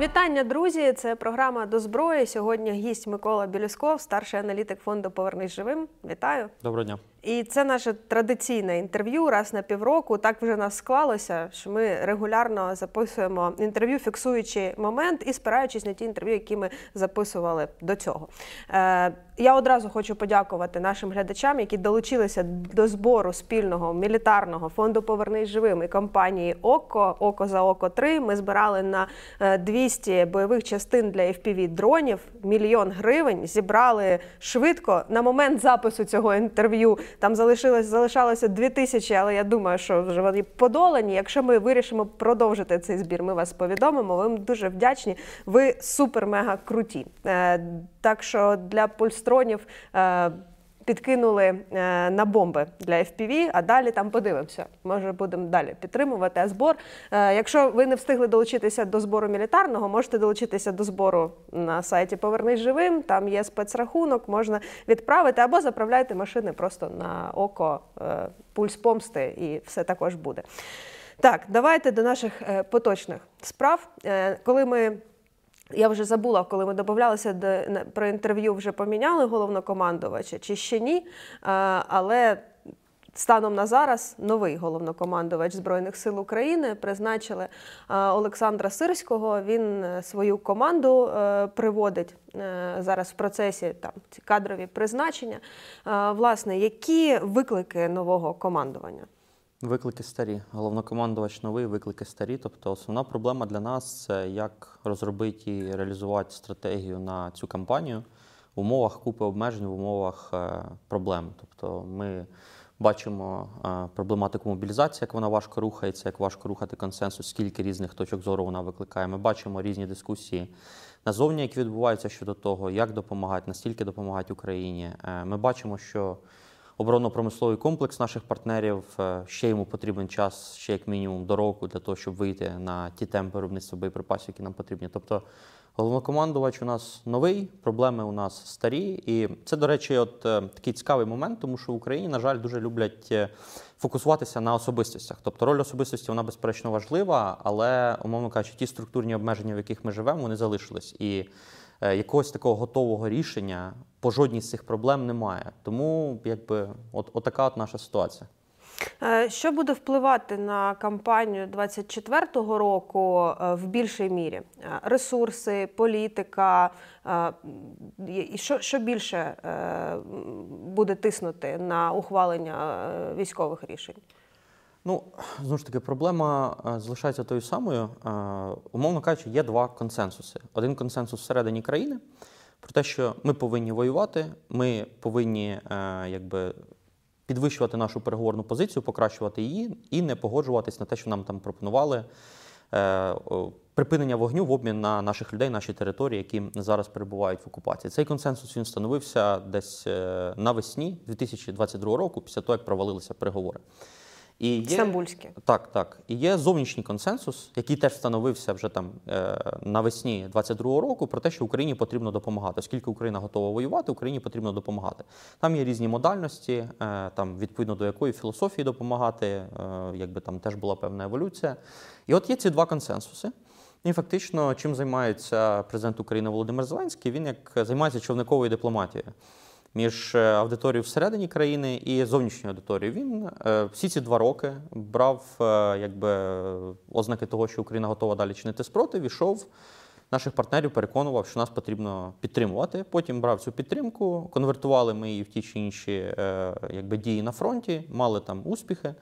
Вітання, друзі! Це програма до зброї. Сьогодні гість Микола Білюсков, старший аналітик фонду Повернись живим. Вітаю! Доброго дня. І це наше традиційне інтерв'ю раз на півроку. Так вже нас склалося, що ми регулярно записуємо інтерв'ю, фіксуючи момент і спираючись на ті інтерв'ю, які ми записували до цього. Е, я одразу хочу подякувати нашим глядачам, які долучилися до збору спільного мілітарного фонду Повернись живим і компанії ОКО Око за око 3 Ми збирали на 200 бойових частин для fpv дронів мільйон гривень. Зібрали швидко на момент запису цього інтерв'ю. Там залишилось залишалося дві тисячі, але я думаю, що вже вони подолані. Якщо ми вирішимо продовжити цей збір, ми вас повідомимо. Ви дуже вдячні. Ви супер-мега круті. Е, так що для пульстронів. Підкинули е, на бомби для FPV, а далі там подивимося. Може, будемо далі підтримувати. Збор, е, якщо ви не встигли долучитися до збору мілітарного, можете долучитися до збору на сайті Повернись живим. Там є спецрахунок, можна відправити або заправляйте машини просто на око е, пульс помсти, і все також буде. Так, давайте до наших поточних справ. Коли ми я вже забула, коли ми додавалися до про інтерв'ю, вже поміняли головнокомандувача чи ще ні. Але станом на зараз новий головнокомандувач Збройних сил України призначили Олександра Сирського. Він е, свою команду е, приводить е, зараз в процесі там ці кадрові призначення. Власне, які виклики нового командування? Виклики старі. Головнокомандувач новий, виклики старі. Тобто, основна проблема для нас це як розробити і реалізувати стратегію на цю кампанію в умовах купи обмежень, в умовах е, проблем. Тобто, ми бачимо е, проблематику мобілізації, як вона важко рухається, як важко рухати консенсус, скільки різних точок зору вона викликає. Ми бачимо різні дискусії назовні, які відбуваються щодо того, як допомагати, настільки допомагати Україні. Е, ми бачимо, що оборонно-промисловий комплекс наших партнерів. Е, ще йому потрібен час, ще як мінімум до року, для того, щоб вийти на ті темпи виробництва боєприпасів, які нам потрібні. Тобто головнокомандувач у нас новий, проблеми у нас старі. І це, до речі, от е, такий цікавий момент, тому що в Україні, на жаль, дуже люблять е, фокусуватися на особистостях. Тобто роль особистості вона безперечно важлива, але, умовно кажучи, ті структурні обмеження, в яких ми живемо, вони залишились. І якогось такого готового рішення по жодній з цих проблем немає. Тому якби от, от от наша ситуація. Е, що буде впливати на кампанію 24-го року е, в більшій мірі? Е, ресурси, політика, і що що більше буде тиснути на ухвалення військових рішень? Ну, знову ж таки, проблема залишається тою самою. Умовно кажучи, є два консенсуси: один консенсус всередині країни про те, що ми повинні воювати, ми повинні е, якби. Підвищувати нашу переговорну позицію, покращувати її і не погоджуватись на те, що нам там пропонували е, припинення вогню в обмін на наших людей, наші території, які зараз перебувають в окупації. Цей консенсус він встановився десь е, навесні 2022 року, після того як провалилися переговори. І є, Стамбульське. Так, так. І є зовнішній консенсус, який теж встановився вже там е, навесні 22-го року, про те, що Україні потрібно допомагати. Оскільки Україна готова воювати, Україні потрібно допомагати. Там є різні модальності, е, там відповідно до якої філософії допомагати, е, якби там теж була певна еволюція. І от є ці два консенсуси. І фактично, чим займається президент України Володимир Зеленський, він як займається човниковою дипломатією між е, аудиторією всередині країни і зовнішньою аудиторією. Він е, всі ці два роки брав е, якби ознаки того, що Україна готова далі чинити спротив, ішов. Наших партнерів переконував, що нас потрібно підтримувати. Потім брав цю підтримку, конвертували ми її в ті чи інші якби, дії на фронті, мали там успіхи.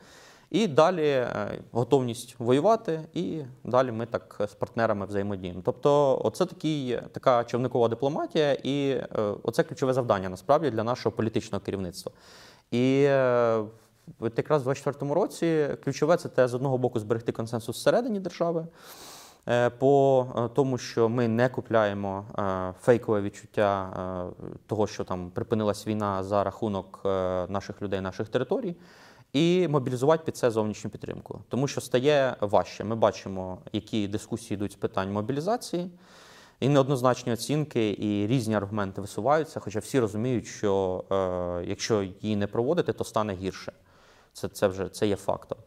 І далі е, готовність воювати, і далі ми так з партнерами взаємодіємо. Тобто, оце такий, така човникова дипломатія, і е, оце ключове завдання насправді для нашого політичного керівництва. І е, якраз в 2024 році ключове це те з одного боку зберегти консенсус всередині держави. По тому, що ми не купляємо фейкове відчуття того, що там припинилась війна за рахунок наших людей, наших територій і мобілізувати під це зовнішню підтримку, тому що стає важче. Ми бачимо, які дискусії йдуть з питань мобілізації, і неоднозначні оцінки, і різні аргументи висуваються. Хоча всі розуміють, що е, якщо її не проводити, то стане гірше. Це це вже це є фактом.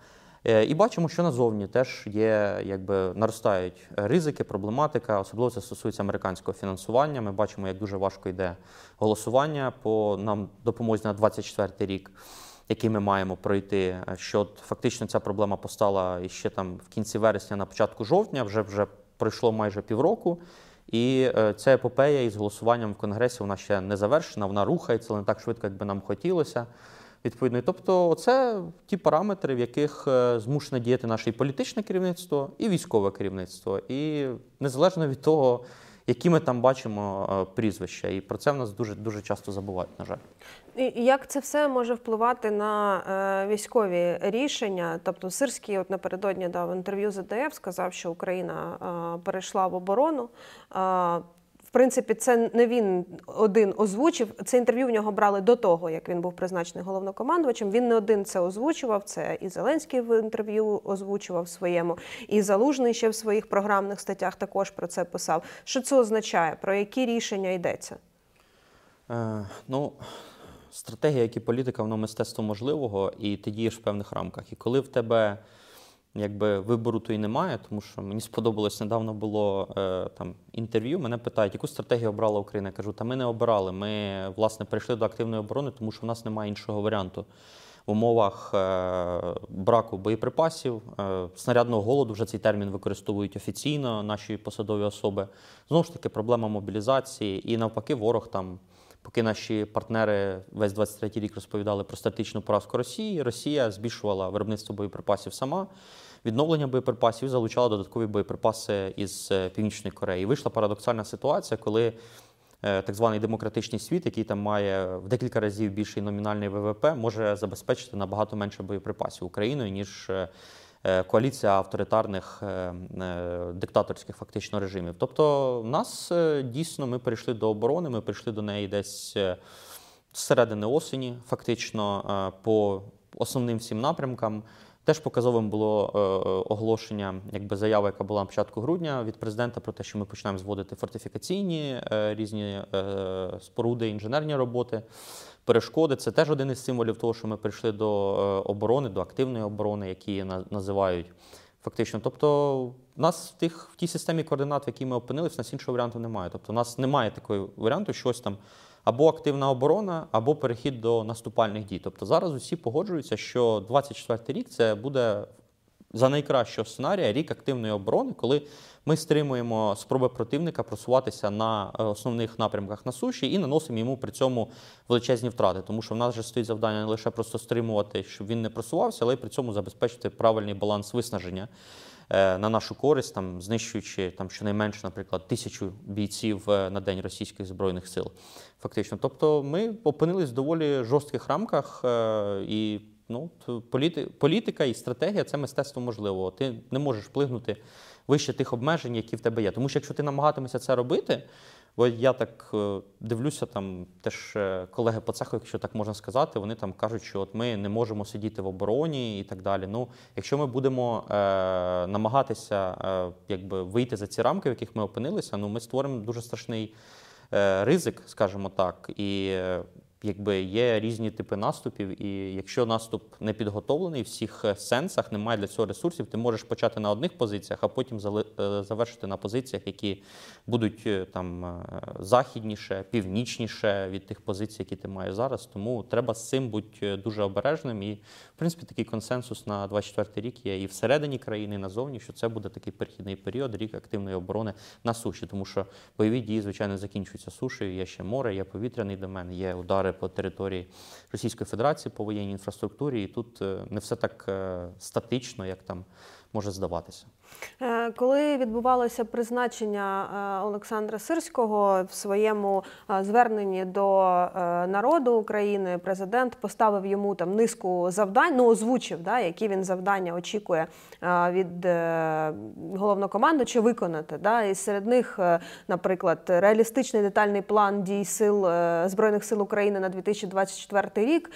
Е, І бачимо, що назовні теж є, якби наростають ризики, проблематика, особливо це стосується американського фінансування. Ми бачимо, як дуже важко йде голосування по нам допомозі на 24 рік, який ми маємо пройти. Е, Що фактично ця проблема постала іще там в кінці вересня, на початку жовтня, вже вже пройшло майже півроку. І е, ця епопея із голосуванням в Конгресі вона ще не завершена, вона рухається, але не так швидко, як би нам хотілося. Відповідно, тобто, це ті параметри, в яких е, змушене діяти наше і політичне керівництво, і військове керівництво. І незалежно від того, які ми там бачимо е, прізвища. І про це в нас дуже дуже часто забувають, на жаль. І як це все може впливати на е, військові рішення? Тобто Сирський от напередодні дав інтерв'ю ЗДФ, сказав, що Україна е, перейшла в оборону. Принципі, це не він один озвучив. Це інтерв'ю в нього брали до того, як він був призначений головнокомандувачем. Він не один це озвучував. Це і Зеленський в інтерв'ю озвучував своєму, і Залужний ще в своїх програмних статтях також про це писав. Що це означає? Про які рішення йдеться? Е, ну, стратегія, як і політика, воно мистецтво можливого, і ти дієш в певних рамках. І коли в тебе якби вибору то і немає, тому що мені сподобалось недавно було е, там інтерв'ю. Мене питають, яку стратегію обрала Україна. Я кажу, та ми не обирали. Ми власне прийшли до активної оборони, тому що в нас немає іншого варіанту. В умовах е, браку боєприпасів, е, снарядного голоду вже цей термін використовують офіційно наші посадові особи. Знову ж таки, проблема мобілізації, і навпаки, ворог там. Поки наші партнери весь 23-й рік розповідали про стратегічну поразку Росії, Росія збільшувала виробництво боєприпасів сама, відновлення боєприпасів залучала додаткові боєприпаси із е, Північної Кореї. Вийшла парадоксальна ситуація, коли е, так званий демократичний світ, який там має в декілька разів більший номінальний ВВП, може забезпечити набагато менше боєприпасів Україною, ніж е, коаліція авторитарних диктаторських фактично режимів. Тобто, в нас дійсно ми перейшли до оборони, ми прийшли до неї десь з середини осені, фактично по основним всім напрямкам. Теж показовим було е, оголошення, якби заява, яка була на початку грудня від президента про те, що ми починаємо зводити фортифікаційні е, різні е, споруди, інженерні роботи, перешкоди. Це теж один із символів того, що ми прийшли до оборони, до активної оборони, які її називають. Фактично, тобто, нас в тих в тій системі координат, в якій ми опинилися, нас іншого варіанту немає. Тобто, у нас немає такого варіанту, щось там або активна оборона, або перехід до наступальних дій. Тобто зараз усі погоджуються, що 24 рік це буде за найкращого сценарія рік активної оборони, коли ми стримуємо спроби противника просуватися на е, основних напрямках на суші і наносимо йому при цьому величезні втрати. Тому що в нас вже стоїть завдання не лише просто стримувати, щоб він не просувався, але й при цьому забезпечити правильний баланс виснаження. Е, на нашу користь, там знищуючи там щонайменше, наприклад, тисячу бійців е, на день російських збройних сил. Фактично, тобто, ми опинились в доволі жорстких рамках е, і. Ну, політика і стратегія це мистецтво можливо. Ти не можеш вплигнути вище тих обмежень, які в тебе є. Тому що якщо ти намагатимешся це робити, Бо я так е, дивлюся, там теж е, колеги по цеху, якщо так можна сказати, вони там кажуть, що от ми не можемо сидіти в обороні і так далі. Ну, якщо ми будемо е, намагатися е, якби вийти за ці рамки, в яких ми опинилися, ну ми створимо дуже страшний е, ризик, скажімо так. І е, якби є різні типи наступів, і якщо наступ не підготовлений в всіх е, сенсах, немає для цього ресурсів, ти можеш почати на одних позиціях, а потім е, завершити на позиціях, які будуть е, там західніше, північніше від тих позицій, які ти маєш зараз. Тому треба з цим бути дуже обережним. І в принципі такий консенсус на 24 рік є і всередині країни, і назовні, що це буде такий перехідний період, рік активної оборони на суші, тому що бойові дії, звичайно, закінчуються сушею. Є ще море, є повітряний домен, є удари удари по території Російської Федерації по воєнній інфраструктурі, і тут е, не все так е, статично, як там може здаватися. Е, коли відбувалося призначення Олександра Сирського в своєму зверненні до народу України, президент поставив йому там низку завдань, ну озвучив, да, які він завдання очікує від головнокомандуюча виконати. Да, І серед них, наприклад, реалістичний детальний план дій сил збройних сил України на 2024 рік.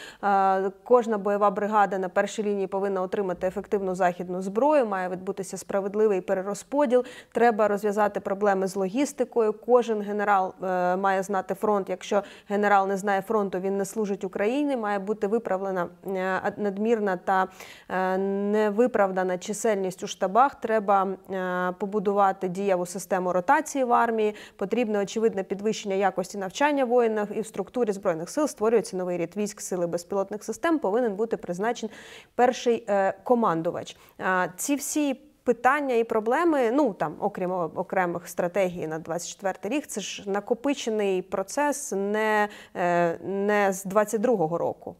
Кожна бойова бригада на першій лінії повинна отримати ефективну західну зброю має відбутися справедливий перерозподіл. Треба розв'язати проблеми з логістикою. Кожен генерал е, має знати фронт. Якщо генерал не знає фронту, він не служить Україні. Має бути виправлена е, надмірна та е, невиправдана чисельність у штабах. Треба е, побудувати дієву систему ротації в армії. Потрібне очевидне підвищення якості навчання воїнів і в структурі збройних сил створюється новий рід військ сили безпілотних систем. Повинен бути призначений перший е, командувач. А, Ці всі питання і проблеми, ну там, окрім окремих стратегій на 24 рік, це ж накопичений процес не, е, не з 22-го року.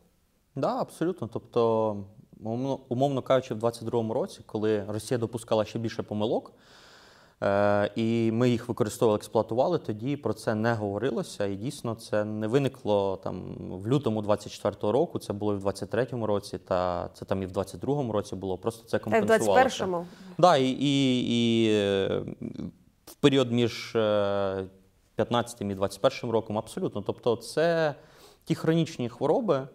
Так, да, абсолютно. Тобто, умовно, умовно кажучи, в 22-му році, коли Росія допускала ще більше помилок, е, і ми їх використовували, експлуатували, тоді про це не говорилося. І дійсно це не виникло там в лютому 24-го року, це було і в 23-му році, та це там і в 22-му році було. Просто це Та й в компенсувалося. 21-му. Да, і, і, і е, в період між е, 15 і 21 роком абсолютно. Тобто, це ті хронічні хвороби,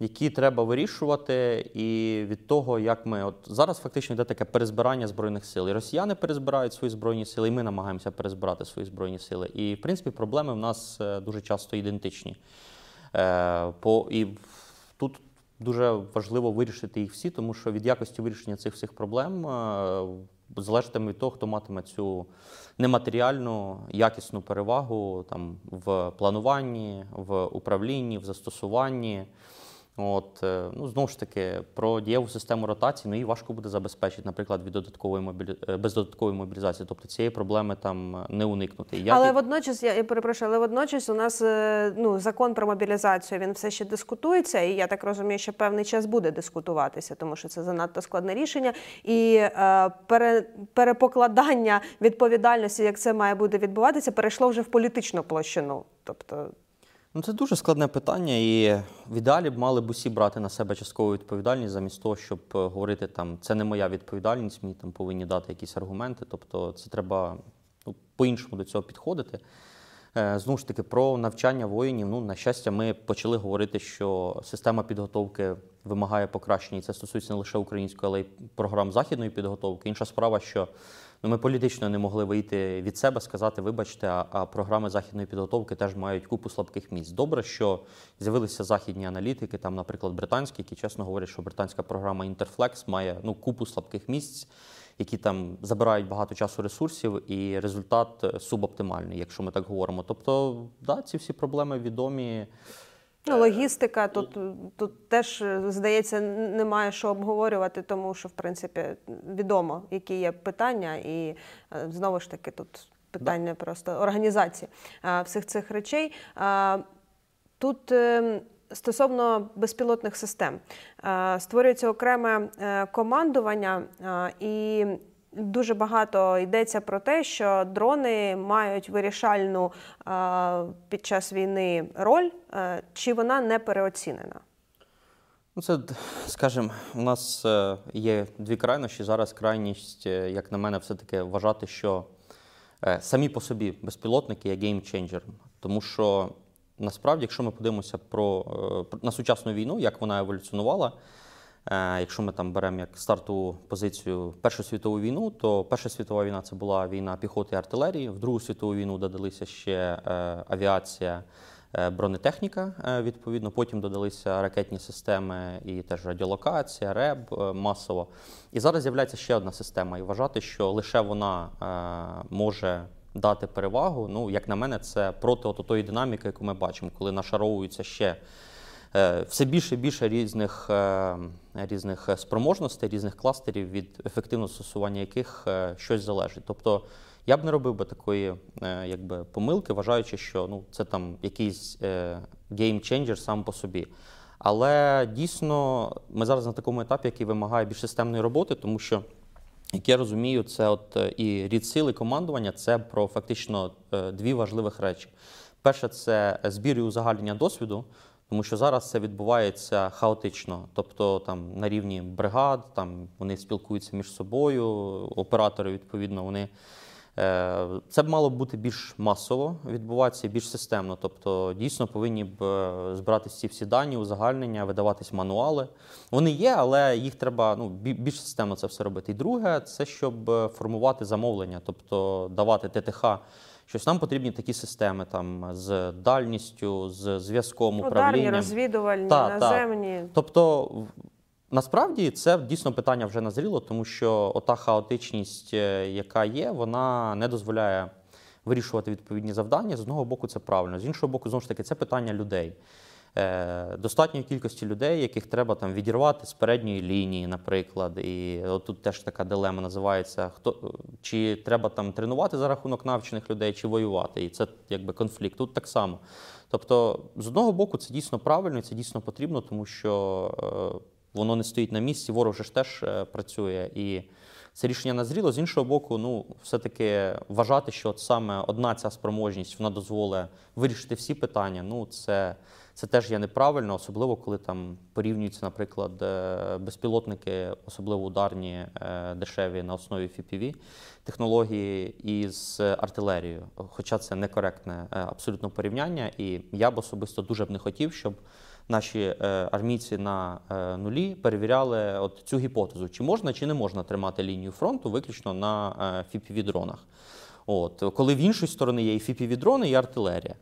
які треба вирішувати, і від того, як ми от зараз фактично йде таке перезбирання збройних сил. І росіяни перезбирають свої збройні сили, і ми намагаємося перезбирати свої збройні сили. І в принципі проблеми в нас е, дуже часто ідентичні. Е, по, і тут дуже важливо вирішити їх всі, тому що від якості вирішення цих всіх проблем е, залежатиме від того, хто матиме цю нематеріальну якісну перевагу там в плануванні, в управлінні, в застосуванні. От, е, ну, знову ж таки, про дієву систему ротації ну, її важко буде забезпечити, наприклад, від додаткової мобілі... е, без додаткової мобілізації. Тобто цієї проблеми там не уникнути. Як але і- водночас, я, я перепрошую, але водночас у нас е, ну, закон про мобілізацію він все ще дискутується, і я так розумію, що певний час буде дискутуватися, тому що це занадто складне рішення. І е, пере, перепокладання відповідальності, як це має буде відбуватися, перейшло вже в політичну площину. Тобто, Ну, це дуже складне питання, і в ідеалі б мали б усі брати на себе часткову відповідальність, замість того, щоб е, говорити там це не моя відповідальність, мені там повинні дати якісь аргументи. Тобто, це треба ну, по-іншому до цього підходити. Е, Знову ж таки, про навчання воїнів. Ну, на щастя, ми почали говорити, що система підготовки вимагає покращення, і це стосується не лише української, але й програм західної підготовки. Інша справа, що ну, ми політично не могли вийти від себе, сказати, вибачте, а, а програми західної підготовки теж мають купу слабких місць. Добре, що з'явилися західні аналітики, там, наприклад, британські, які чесно говорять, що британська програма Interflex має ну, купу слабких місць які там забирають багато часу ресурсів, і результат е, субоптимальний, якщо ми так говоримо. Тобто, да, ці всі проблеми відомі. Ну, логістика тут, тут теж, е, здається, немає що обговорювати, тому що, в принципі, відомо, які є питання, і е, знову ж таки тут питання просто організації е, всіх цих речей. Е, Тут е, стосовно безпілотних систем е, створюється окреме е, командування, е, і дуже багато йдеться про те, що дрони мають вирішальну е, під час війни роль, е, чи вона не переоцінена. Ну, це, скажімо, у нас е, є дві крайнощі. Зараз крайність, як на мене, все-таки вважати, що самі по собі безпілотники є геймченджером. Тому що насправді, якщо ми подивимося про, на сучасну війну, як вона еволюціонувала, якщо ми там беремо як стартову позицію Першу світову війну, то Перша світова війна це була війна піхоти і артилерії. В Другу світову війну додалися ще е, авіація. е, Бронетехніка, е, відповідно, потім додалися ракетні системи і теж радіолокація, РЕБ е, масово. І зараз з'являється ще одна система. І вважати, що лише вона е, може дати перевагу. Ну, як на мене, це проти от тої динаміки, яку ми бачимо, коли нашаровуються ще е, все більше і більше різних, е, різних спроможностей, різних кластерів, від ефективного застосування яких е, щось залежить. Тобто я б не робив би такої е, якби, помилки, вважаючи, що ну, це там якийсь геймченджер сам по собі. Але дійсно ми зараз на такому етапі, який вимагає більш системної роботи, тому що як я розумію, це от е, і рід сил, і командування це про фактично е, дві важливих речі. Перше, це збір і узагальнення досвіду, тому що зараз це відбувається хаотично. Тобто там на рівні бригад, там вони спілкуються між собою, оператори, відповідно, вони Е, Це б мало бути більш масово відбуватися, більш системно. Тобто, дійсно повинні б е, збиратися ці всі дані, узагальнення, видаватись мануали. Вони є, але їх треба ну, більш системно це все робити. І друге, це щоб е, формувати замовлення, тобто давати ТТХ. Щось нам потрібні такі системи там з дальністю, з зв'язком, управління. управлінням. розвідувальні, Та, та. наземні. Тобто, насправді це дійсно питання вже назріло, тому що ота хаотичність, е, яка є, вона не дозволяє вирішувати відповідні завдання. З одного боку, це правильно. З іншого боку, знову ж таки, це питання людей. Е, Достатньої кількості людей, яких треба там відірвати з передньої лінії, наприклад. І от тут теж така дилема називається: хто чи треба там тренувати за рахунок навчених людей, чи воювати. І це якби конфлікт. Тут так само. Тобто, з одного боку, це дійсно правильно, і це дійсно потрібно, тому що е, воно не стоїть на місці, ворог же ж теж е, працює. І це рішення назріло. З іншого боку, ну, все-таки вважати, що от саме одна ця спроможність вона дозволить вирішити всі питання. Ну, це, це теж є неправильно, особливо коли там порівнюються, наприклад, е, безпілотники, особливо ударні, е, дешеві на основі FPV технології із артилерією. Хоча це некоректне е, абсолютно порівняння, і я б особисто дуже б не хотів, щоб наші армійці на нулі перевіряли от цю гіпотезу, чи можна чи не можна тримати лінію фронту виключно на е, FPV-дронах. От, коли в іншої сторони є і FPV-дрони, і артилерія.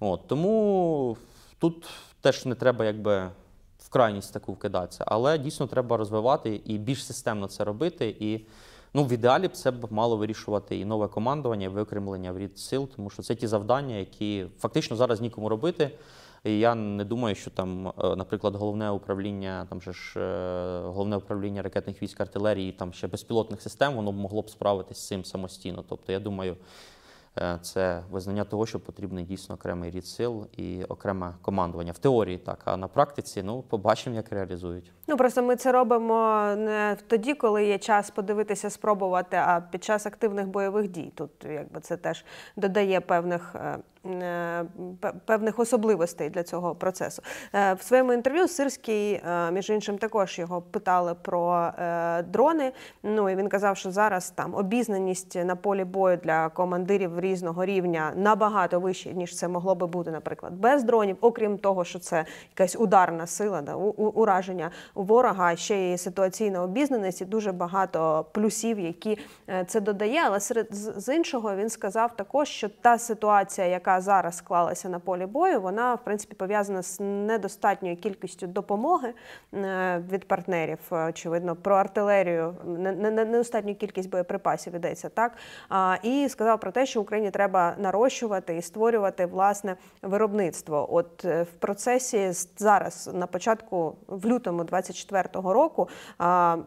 От, тому тут теж не треба якби в крайність таку вкидатися, але дійсно треба розвивати і більш системно це робити. І ну, в ідеалі б це б мало вирішувати і нове командування, і виокремлення в рід сил, тому що це ті завдання, які фактично зараз нікому робити. І я не думаю, що там, е, наприклад, головне управління, там же ж е, головне управління ракетних військ артилерії, там ще безпілотних систем, воно б могло б справитись з цим самостійно. Тобто, я думаю, це визнання того, що потрібний дійсно окремий рід сил і окреме командування. В теорії так, а на практиці ну побачимо, як реалізують. Ну просто ми це робимо не тоді, коли є час подивитися, спробувати, а під час активних бойових дій. Тут якби це теж додає певних. Е, пе- Певних особливостей для цього процесу Е, в своєму інтерв'ю Сирський, е, між іншим, також його питали про дрони. Ну і він казав, що зараз там обізнаність на полі бою для командирів різного рівня набагато вища, ніж це могло би бути, наприклад, без дронів, окрім того, що це якась ударна сила, да, ураження ворога, ще і ситуаційна обізнаність, і дуже багато плюсів, які це додає. Але серед з іншого він сказав також, що та ситуація, яка зараз склалася на полі бою, вона в принципі пов'язана з недостатньою кількістю допомоги е, від партнерів. Е, Очевидно, про артилерію не- не- не- недостатню кількість боєприпасів йдеться так. І сказав про те, що Україні треба нарощувати і створювати власне виробництво. От е, в процесі зараз на початку в лютому 24-го року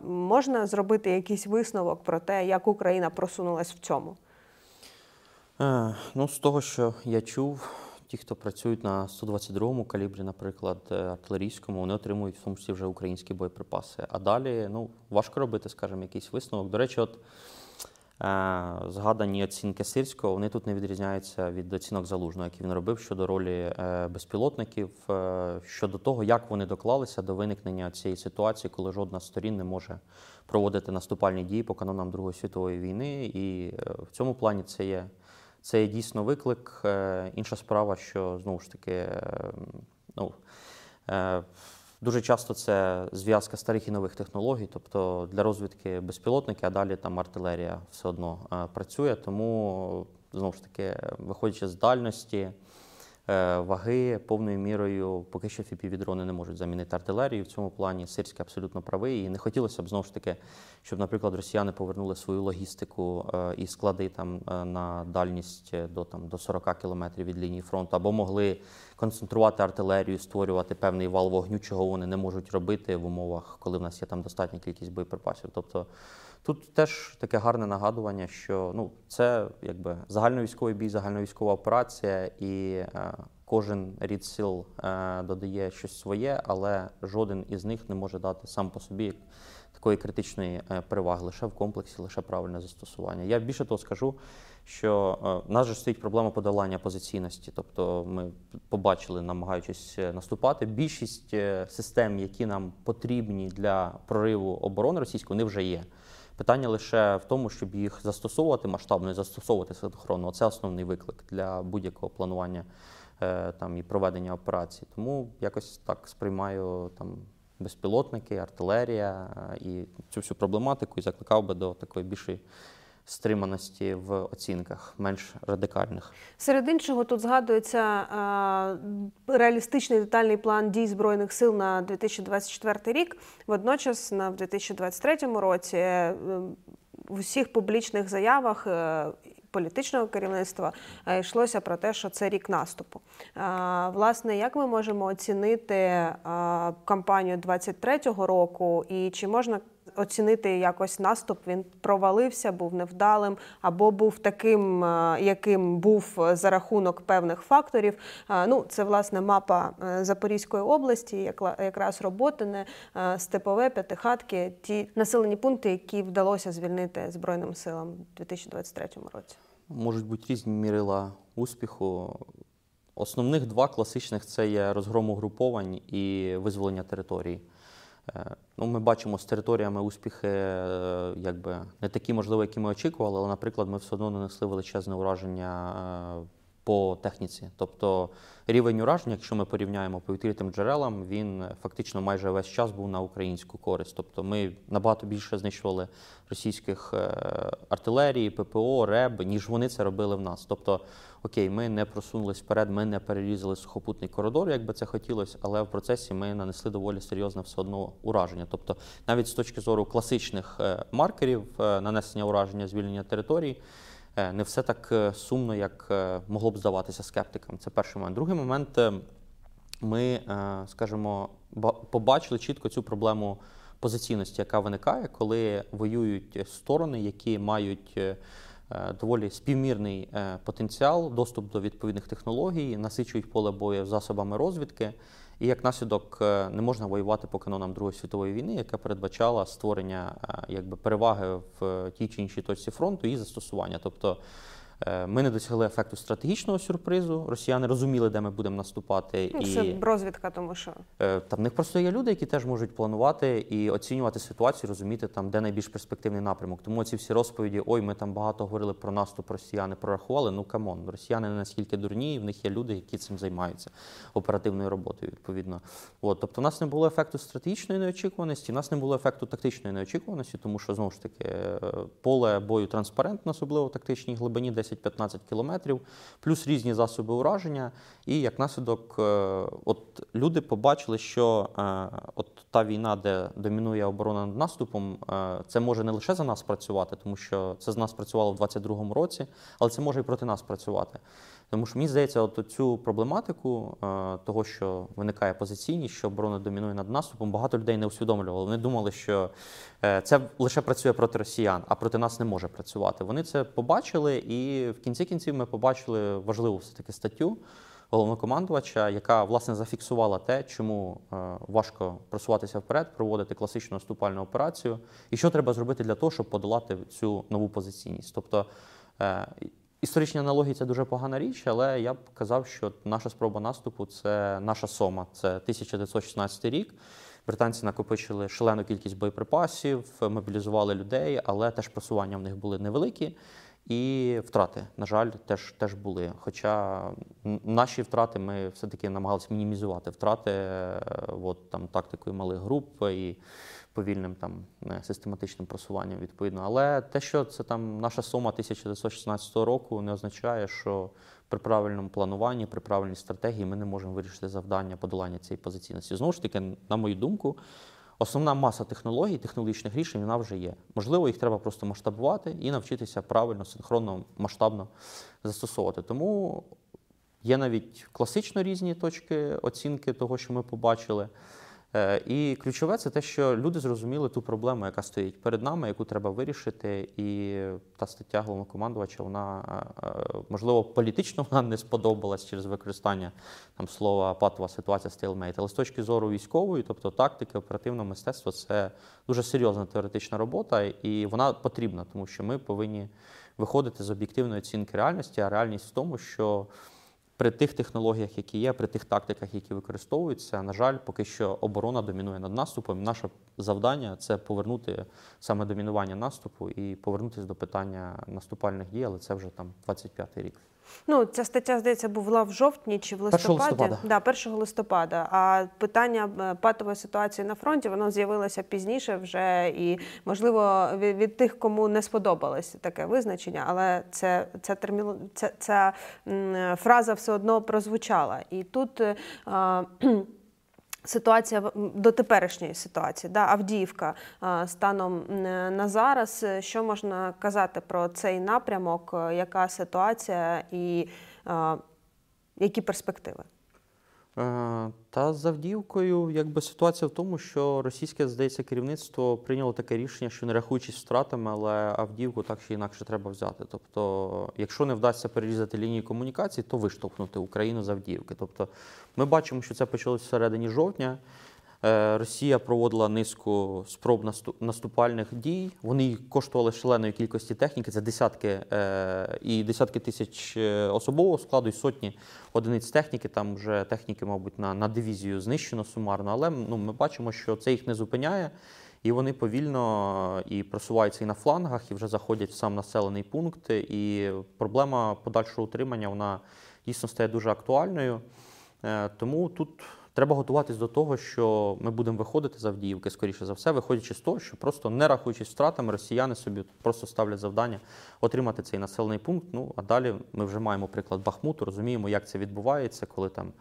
можна зробити якийсь висновок про те, як Україна просунулась в цьому. Е, Ну, з того, що я чув, ті, хто працюють на 122-му калібрі, наприклад, е, артилерійському, вони отримують в тому числі вже українські боєприпаси. А далі ну, важко робити, скажімо, якийсь висновок. До речі, от е, згадані оцінки Сирського, вони тут не відрізняються від оцінок залужного, які він робив щодо ролі безпілотників, щодо того, як вони доклалися до виникнення цієї ситуації, коли жодна з сторін не може проводити наступальні дії по канонам Другої світової війни. І в цьому плані це є. Це є дійсно виклик. Е, Інша справа, що знову ж таки, е, ну, е, дуже часто це зв'язка старих і нових технологій, тобто для розвідки безпілотники, а далі там артилерія все одно працює. Тому знову ж таки, виходячи з дальності. Е, Ваги повною мірою поки що FPV-дрони не можуть замінити артилерію. В цьому плані Сирський абсолютно правий. І не хотілося б знову ж таки, щоб, наприклад, росіяни повернули свою логістику е, і склади там е, на дальність до там до 40 кілометрів від лінії фронту, або могли концентрувати артилерію, створювати певний вал вогню, чого вони не можуть робити в умовах, коли в нас є там достатня кількість боєприпасів. Тобто тут теж таке гарне нагадування, що ну це якби загальновійськовий бій, загальновійськова операція, і е, кожен рід сил е, додає щось своє, але жоден із них не може дати сам по собі такої критичної е, переваги лише в комплексі, лише правильне застосування. Я більше того скажу, що е, в нас же стоїть проблема подолання позиційності. Тобто ми побачили, намагаючись е, наступати. Більшість систем, які нам потрібні для прориву оборони російської, вони вже є. Питання лише в тому, щоб їх застосовувати масштабно і застосовувати синхронно. Це основний виклик для будь-якого планування е, там і проведення операцій. Тому якось так сприймаю там безпілотники, артилерія е, і цю всю проблематику і закликав би до такої більшої стриманості в оцінках, менш радикальних. Серед іншого тут згадується реалістичний детальний план дій збройних сил на 2024 рік. Водночас, на в 2023 році е, в усіх публічних заявах. е, Політичного керівництва е, йшлося про те, що це рік наступу. Власне, як ми можемо оцінити кампанію 23-го року, і чи можна оцінити якось наступ? Він провалився, був невдалим, або був таким, е, яким був за рахунок певних факторів. Е, Ну, це власне мапа е, Запорізької області, якраз Роботине, Степове, П'ятихатки, ті населені пункти, які вдалося звільнити Збройним силам у 2023 році. Можуть бути різні мірила успіху. Основних два класичних це є розгром угруповань і визволення територій. Е, Ну, ми бачимо з територіями успіхи, е, якби не такі, можливо, які ми очікували, але, наприклад, ми все одно нанесли величезне ураження е, по техніці. Тобто рівень ураження, якщо ми порівняємо по відкритим джерелам, він фактично майже весь час був на українську користь. Тобто ми набагато більше знищували російських артилерії, ППО, РЕБ, ніж вони це робили в нас. Тобто, окей, ми не просунулись вперед, ми не перерізали сухопутний коридор, як би це хотілося, але в процесі ми нанесли доволі серйозне все одно ураження. Тобто, навіть з точки зору класичних е, маркерів е, нанесення ураження, звільнення територій. Е, Не все так сумно, як могло б здаватися скептикам. Це перший момент. Другий момент, ми, скажімо, побачили чітко цю проблему позиційності, яка виникає, коли воюють сторони, які мають доволі співмірний е, потенціал, доступ до відповідних технологій, насичують поле бою засобами розвідки. І як наслідок е, не можна воювати по канонам Другої світової війни, яка передбачала створення е, якби переваги в тій чи іншій точці фронту і застосування. Тобто е, ми не досягли ефекту стратегічного сюрпризу. Росіяни розуміли, де ми будемо наступати, Ну, і Це розвідка, тому що Е, Та в них просто є люди, які теж можуть планувати і оцінювати ситуацію, розуміти там, де найбільш перспективний напрямок. Тому ці всі розповіді, ой, ми там багато говорили про наступ, росіяни прорахували. Ну come on, росіяни не наскільки дурні, і в них є люди, які цим займаються оперативною роботою. Відповідно, от тобто, в нас не було ефекту стратегічної неочікуваності, в нас не було ефекту тактичної неочікуваності, тому що знову ж таки е, поле бою транспарентне, особливо в тактичній глибині 10-15 кілометрів, плюс різні засоби ураження. І як наслідок, е, от люди побачили, що е, от та війна, де домінує оборона над наступом, е, це може не лише за нас працювати, тому що це з нас працювало в 22-му році, але це може і проти нас працювати. Тому що мені здається, от цю проблематику е, того, що виникає позиційність, що оборона домінує над наступом, багато людей не усвідомлювали. Вони думали, що е, це лише працює проти росіян, а проти нас не може працювати. Вони це побачили, і в кінці кінців ми побачили важливу все таки статтю головнокомандувача, яка власне зафіксувала те, чому е, важко просуватися вперед, проводити класичну наступальну операцію, і що треба зробити для того, щоб подолати цю нову позиційність. Тобто історичні аналогії це дуже погана річ, але я б казав, що наша спроба наступу це наша сома, це 1916 рік. Британці накопичили шалену кількість боєприпасів, мобілізували людей, але теж просування в них були невеликі. І втрати, на жаль, теж, теж були. Хоча наші втрати ми все-таки намагалися мінімізувати втрати е, от, там, тактикою малих груп і повільним там, систематичним просуванням, відповідно. Але те, що це там наша сума 1916 року, не означає, що при правильному плануванні, при правильній стратегії ми не можемо вирішити завдання подолання цієї позиційності. Знову ж таки, на мою думку, Основна маса технологій, технологічних рішень вона вже є. Можливо, їх треба просто масштабувати і навчитися правильно, синхронно, масштабно застосовувати. Тому є навіть класично різні точки оцінки того, що ми побачили. Е, І ключове це те, що люди зрозуміли ту проблему, яка стоїть перед нами, яку треба вирішити. І та стаття головнокомандувача, вона е, е, можливо політично вона не сподобалась через використання там слова патова ситуація stalemate. Але з точки зору військової, тобто тактики, оперативного мистецтва, це дуже серйозна теоретична робота, і вона потрібна, тому що ми повинні виходити з об'єктивної оцінки реальності. А реальність в тому, що при тих технологіях, які є, при тих тактиках, які використовуються, на жаль, поки що оборона домінує над наступом. Наше завдання це повернути саме домінування наступу і повернутися до питання наступальних дій, але це вже там 25-й рік. Ну, ця стаття, здається, була в жовтні чи в 1 листопаді. листопада. Да, 1 листопада. А питання е, патової ситуації на фронті воно з'явилося пізніше вже, і можливо від, від тих, кому не сподобалось таке визначення, але це ця терміло ця, ця фраза все одно прозвучала. І тут. е, а, Ситуація до теперішньої ситуації, да, Авдіївка станом на зараз. е, Що можна казати про цей напрямок? е, Яка ситуація і які перспективи? Е, Та з Авдіївкою, якби ситуація в тому, що російське, здається, керівництво прийняло таке рішення, що не рахуючись втратами, але Авдіївку так чи інакше треба взяти. Тобто, якщо не вдасться перерізати лінії комунікації, то виштовхнути Україну з Авдіївки. Тобто, ми бачимо, що це почалося всередині жовтня. Е, Росія проводила низку спроб насту- наступальних дій. Вони коштували шаленої кількості техніки. Це десятки е, і десятки тисяч е, особового складу, і сотні одиниць техніки. Там вже техніки, мабуть, на, на дивізію знищено сумарно. Але ну, ми бачимо, що це їх не зупиняє, і вони повільно і просуваються і на флангах, і вже заходять в сам населений пункт. І проблема подальшого утримання вона дійсно стає дуже актуальною. Тому тут треба готуватись до того, що ми будемо виходити з Авдіївки, скоріше за все, виходячи з того, що просто не рахуючись втратами, росіяни собі просто ставлять завдання отримати цей населений пункт. Ну а далі ми вже маємо приклад Бахмуту, розуміємо, як це відбувається, коли там.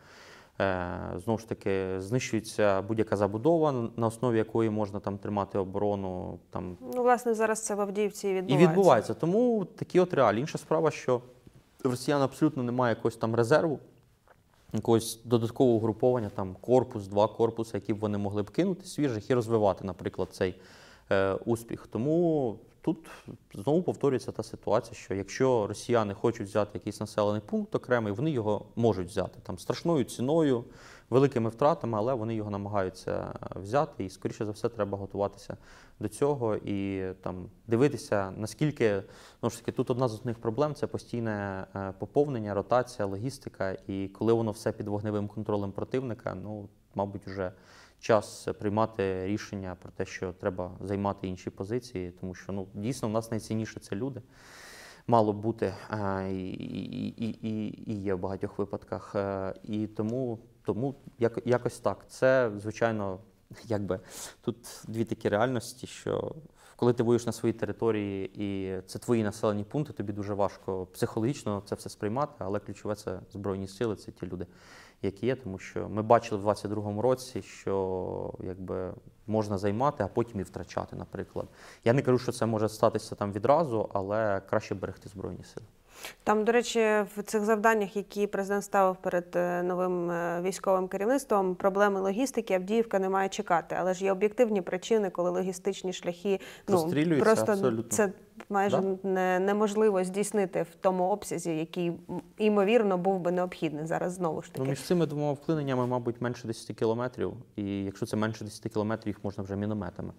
е, Знову ж таки, знищується будь-яка забудова, на основі якої можна там тримати оборону, там Ну, власне, зараз це в Авдіївці і і відбувається. відбувається. Тому такі от реалії. Інша справа, що в росіян абсолютно немає якогось там резерву, якогось додаткового угруповання, там корпус, два корпуси, які б вони могли б кинути свіжих і розвивати, наприклад, цей е, успіх. Тому тут знову повторюється та ситуація, що якщо росіяни хочуть взяти якийсь населений пункт окремий, вони його можуть взяти там страшною ціною, великими втратами, але вони його намагаються взяти. І, скоріше за все, треба готуватися до цього і там дивитися, наскільки ну ж таки тут одна з основних проблем це постійне е, поповнення, ротація, логістика. І коли воно все під вогневим контролем противника, ну мабуть, вже час приймати рішення про те, що треба займати інші позиції, тому що ну дійсно в нас найцінніше це люди. Мало бути е, і, і, і, і, є в багатьох випадках. Е, І тому, тому як, якось так. Це, звичайно, якби тут дві такі реальності, що коли ти воюєш на своїй території і це твої населені пункти, тобі дуже важко психологічно це все сприймати, але ключове це збройні сили, це ті люди, які є, тому що ми бачили в 22-му році, що якби можна займати, а потім і втрачати, наприклад. Я не кажу, що це може статися там відразу, але краще берегти збройні сили. Там, до речі, в цих завданнях, які президент ставив перед е, новим е, військовим керівництвом, проблеми логістики Авдіївка не має чекати. Але ж є об'єктивні причини, коли логістичні шляхи ну просто абсолютно. це майже Да. не, неможливо здійснити в тому обсязі, який м, ймовірно був би необхідний зараз. Знову ж Ну, таки. між цими двома вклиненнями, мабуть, менше 10 кілометрів. І якщо це менше 10 кілометрів, їх можна вже мінометами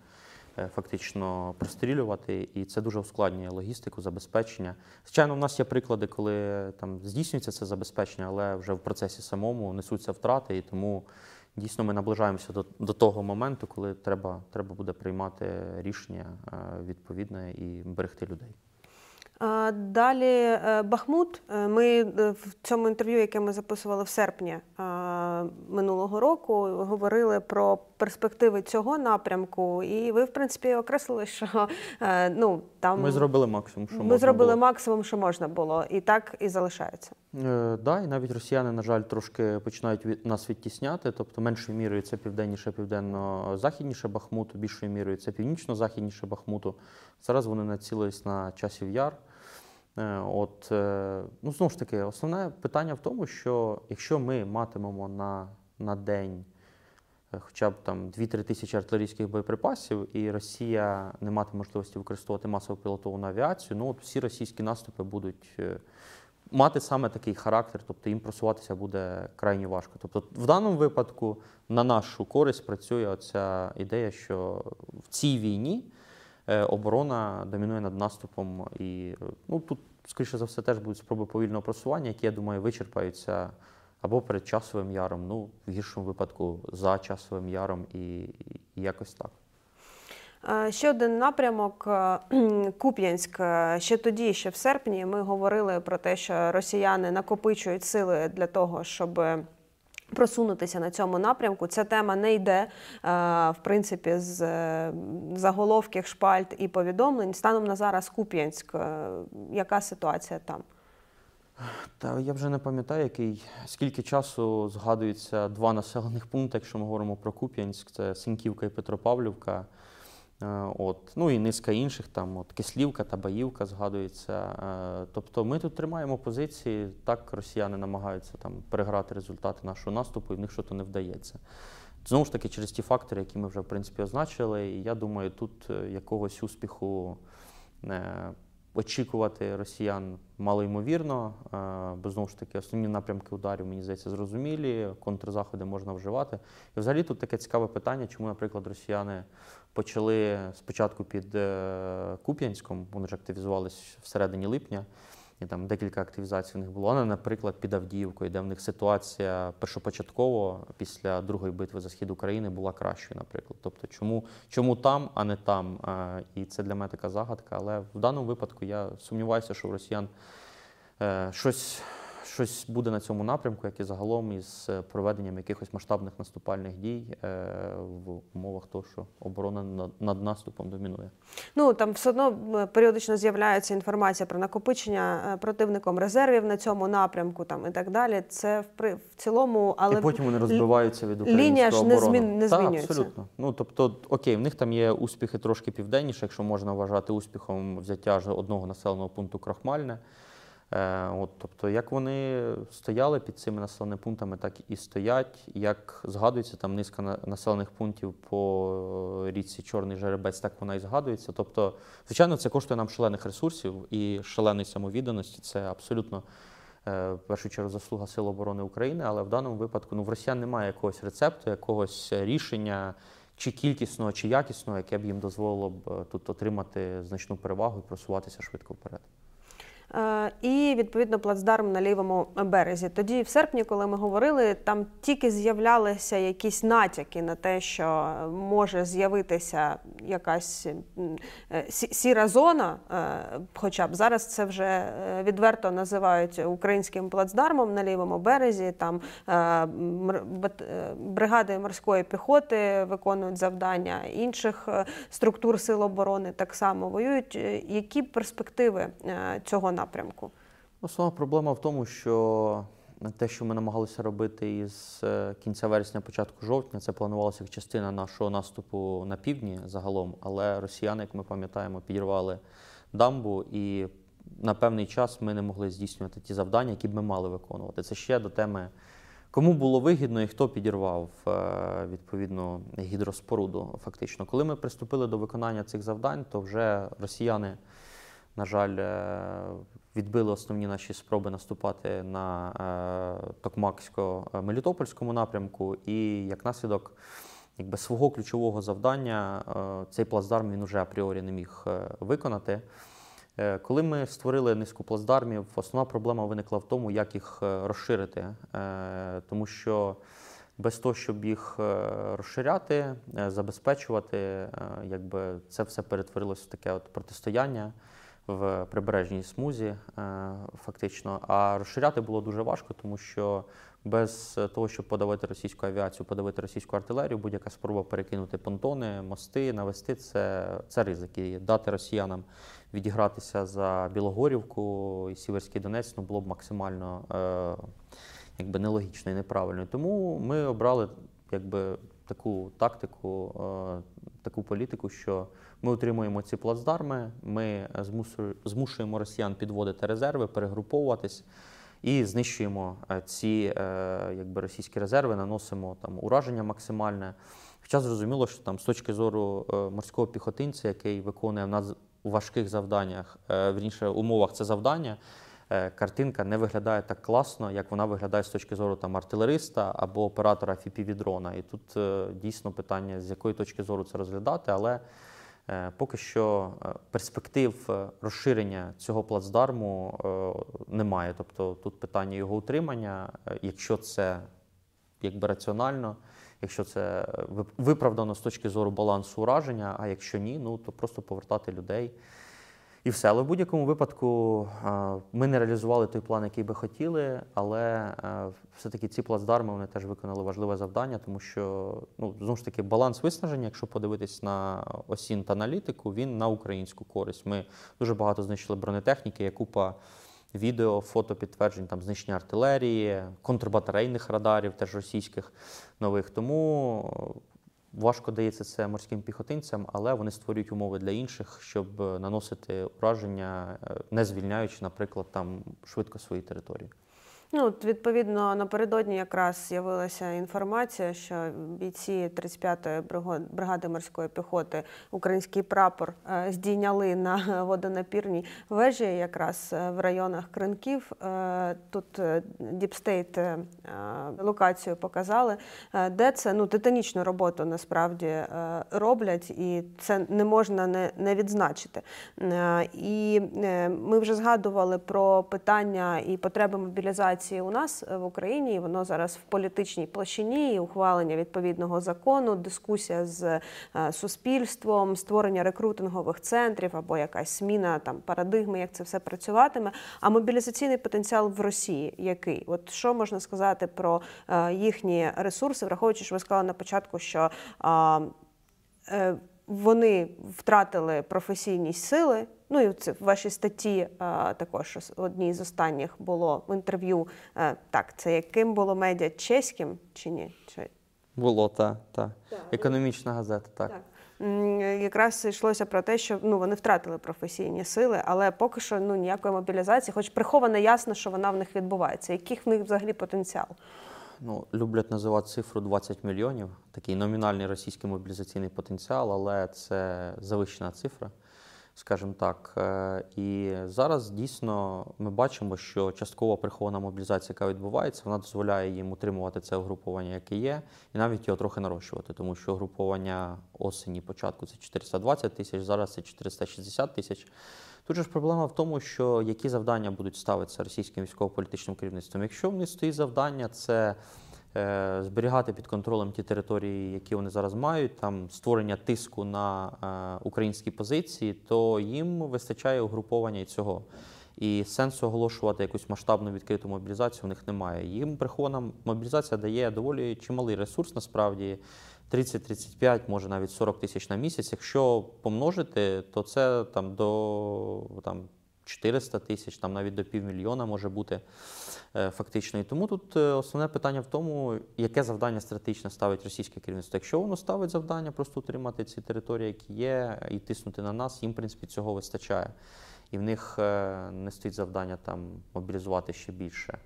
фактично прострілювати. І це дуже ускладнює логістику, забезпечення. Звичайно, в нас є приклади, коли там здійснюється це забезпечення, але вже в процесі самому несуться втрати, і тому дійсно ми наближаємося до, до того моменту, коли треба, треба буде приймати рішення е, відповідне і берегти людей. Далі е, Бахмут. Е, Ми е, в цьому інтерв'ю, яке ми записували в серпні минулого року, говорили про перспективи цього напрямку, і ви, в принципі, окреслили, що ну там Ми зробили максимум, що ми можна зробили було. максимум, що можна було, і так і залишається. Е, да, і навіть росіяни, на жаль, трошки починають від нас відтісняти. Тобто меншою мірою це південніше, південно-західніше Бахмуту, більшою мірою це північно-західніше Бахмуту. Зараз вони націлились на часів яр. Е, От, е, ну, знову ж таки, основне питання в тому, що якщо ми матимемо на, на день е, хоча б там 2-3 тисячі артилерійських боєприпасів, і Росія не матиме можливості використовувати масово пілотовану авіацію, ну от всі російські наступи будуть мати саме такий характер, тобто їм просуватися буде крайні важко. Тобто, в даному випадку на нашу користь працює оця ідея, що в цій війні оборона домінує над наступом. І е, ну, тут, скоріше за все, теж будуть спроби повільного просування, які, я думаю, вичерпаються або перед часовим яром, ну, в гіршому випадку за часовим яром, і, і якось так. Е, Ще один напрямок е, Куп'янськ. Е, Ще тоді, ще в серпні, ми говорили про те, що росіяни накопичують сили для того, щоб просунутися на цьому напрямку. Ця тема не йде е, в принципі з заголовки, заголовків, шпальт і повідомлень. Станом на зараз Куп'янськ. е, Яка ситуація там? Та я вже не пам'ятаю, який скільки часу згадується два населених пункти, якщо ми говоримо про Куп'янськ, це Синьківка і Петропавлівка. Е, От. Ну і низка інших, там от Кислівка та Баївка згадується. Е, Тобто ми тут тримаємо позиції, так росіяни намагаються там переграти результати нашого наступу, і в них щось не вдається. Знову ж таки, через ті фактори, які ми вже в принципі означили. І я думаю, тут е, якогось успіху очікувати росіян малоймовірно, бо знову ж таки основні напрямки ударів, мені здається, зрозумілі, контрзаходи можна вживати. І взагалі тут таке цікаве питання, чому, наприклад, росіяни почали спочатку під е, Куп'янськом, вони ж активізувалися всередині липня. І там декілька активізацій в них було, а не, наприклад, під Авдіївкою, де в них ситуація першопочатково після другої битви за схід України була кращою, наприклад. Тобто, чому, чому там, а не там? Е, І це для мене така загадка. Але в даному випадку я сумніваюся, що у росіян е, щось, щось буде на цьому напрямку, як і загалом із е, проведенням якихось масштабних наступальних дій е, в умовах того, що оборона над, над наступом домінує. Ну там все одно періодично з'являється інформація про накопичення е, противником резервів на цьому напрямку, там і так далі. Це в в цілому, але і потім вони розбиваються від лінія ж не змін- не змінюється. абсолютно. Ну тобто, окей, в них там є успіхи трошки південніше, якщо можна вважати успіхом взяття одного населеного пункту Крахмальне. Е, от, тобто, як вони стояли під цими населеними пунктами, так і стоять. Як згадується, там низка населених пунктів по річці Чорний Жеребець, так вона і згадується. Тобто, звичайно, це коштує нам шалених ресурсів і шаленої самовідданості. Це абсолютно е, в першу чергу заслуга Сил оборони України, але в даному випадку ну, в росіян немає якогось рецепту, якогось рішення, чи кількісного, чи якісного, яке б їм дозволило б е, тут отримати значну перевагу і просуватися швидко вперед. Е, І відповідно плацдарм на лівому березі. Тоді, в серпні, коли ми говорили, там тільки з'являлися якісь натяки на те, що може з'явитися якась е, сі- сіра зона. е, Хоча б зараз це вже відверто називають українським плацдармом на лівому березі. Там бригади морської піхоти виконують завдання інших структур сил оборони так само воюють. Які перспективи цього напрямку? Основна проблема в тому, що те, що ми намагалися робити із е, кінця вересня, початку жовтня, це планувалося як частина нашого наступу на півдні загалом, але росіяни, як ми пам'ятаємо, підірвали дамбу і на певний час ми не могли здійснювати ті завдання, які б ми мали виконувати. Це ще до теми, кому було вигідно і хто підірвав е, відповідно гідроспоруду. Фактично, коли ми приступили до виконання цих завдань, то вже росіяни на жаль, е, відбили основні наші спроби наступати на е, Токмаксько-Мелітопольському напрямку, і як наслідок якби, свого ключового завдання е, цей плацдарм він уже апріорі не міг е, виконати. Е, Коли ми створили низку плацдармів, основна проблема виникла в тому, як їх е, розширити, Е, тому що без того, щоб їх е, розширяти, е, забезпечувати, е, якби це все перетворилося в таке от протистояння в прибережній смузі, е, фактично. А розширяти було дуже важко, тому що без того, щоб подавити російську авіацію, подавити російську артилерію, будь-яка спроба перекинути понтони, мости, навести це, це ризик. І дати росіянам відігратися за Білогорівку і Сіверський Донець ну, було б максимально е, якби нелогічно і неправильно. Тому ми обрали якби таку тактику, е, таку політику, що ми утримуємо ці плацдарми, ми змушуємо росіян підводити резерви, перегруповуватись. І знищуємо е, ці е, якби, російські резерви, наносимо там ураження максимальне. Хоча зрозуміло, що там з точки зору е, морського піхотинця, який виконує в нас у важких завданнях, е, вірніше умовах це завдання, е, картинка не виглядає так класно, як вона виглядає з точки зору там артилериста або оператора FPV-дрона. І тут е, дійсно питання, з якої точки зору це розглядати, але Е, Поки що е, перспектив е, розширення цього плацдарму е, немає. Тобто тут питання його утримання, Е, якщо це якби раціонально, якщо це е, виправдано з точки зору балансу ураження, а якщо ні, ну то просто повертати людей. І все. Але в будь-якому випадку ми не реалізували той план, який би хотіли, але все-таки ці плацдарми вони теж виконали важливе завдання, тому що ну, знову ж таки баланс виснаження, якщо подивитись на осін та аналітику, він на українську користь. Ми дуже багато знищили бронетехніки, є купа відео, фото підтверджень там знищення артилерії, контрбатарейних радарів, теж російських нових. Тому Важко дається це морським піхотинцям, але вони створюють умови для інших, щоб е, наносити ураження, е, не звільняючи, наприклад, там швидко свої території. Ну, відповідно, напередодні якраз з'явилася інформація, що бійці 35-ї бригади морської піхоти український прапор е, здійняли на водонапірній вежі, якраз е, в районах Кринків. Е, Тут Діпстейт локацію показали, де це ну, титанічну роботу насправді роблять, і це не можна не, не відзначити. І ми вже згадували про питання і потреби мобілізації у нас е, в Україні. І воно зараз в політичній площині, і ухвалення відповідного закону, дискусія з е, суспільством, створення рекрутингових центрів або якась зміна там парадигми, як це все працюватиме. А мобілізаційний потенціал в Росії який? От що можна сказати про е, їхні ресурси, враховуючи, що ви сказали на початку, що вони втратили професійність сили. Ну і це в вашій статті також одній з останніх було в інтерв'ю. е, так, це яким було медіа чеським чи ні? Чи... Було та, та. Так. економічна газета, так. М, Якраз йшлося про те, що ну вони втратили професійні сили, але поки що ну ніякої мобілізації, хоч приховано ясно, що вона в них відбувається. Який в них взагалі потенціал? Ну, люблять називати цифру 20 мільйонів, такий номінальний російський мобілізаційний потенціал, але це завищена цифра, скажімо так. Е, І зараз дійсно ми бачимо, що часткова прихована мобілізація, яка відбувається, вона дозволяє їм утримувати це угруповання, яке є, і навіть його трохи нарощувати, тому що угруповання осені початку це 420 тисяч, зараз це 460 тисяч. Тут же ж проблема в тому, що які завдання будуть ставитися російським військово-політичним керівництвом. Якщо в них стоїть завдання, це зберігати під контролем ті території, які вони зараз мають, там створення тиску на е, українські позиції, то їм вистачає угруповання і цього. І сенсу оголошувати якусь масштабну відкриту мобілізацію в них немає. Їм прихована мобілізація дає доволі чималий ресурс, насправді 30-35, може навіть 40 тисяч на місяць. Якщо помножити, то це там до там, 400 тисяч, там навіть до півмільйона може бути е, фактично. І тому тут е, основне питання в тому, яке завдання стратегічне ставить російське керівництво. Якщо воно ставить завдання просто утримати ці території, які є, і тиснути на нас, їм, в принципі, цього вистачає. І в них е, не стоїть завдання там мобілізувати ще більше.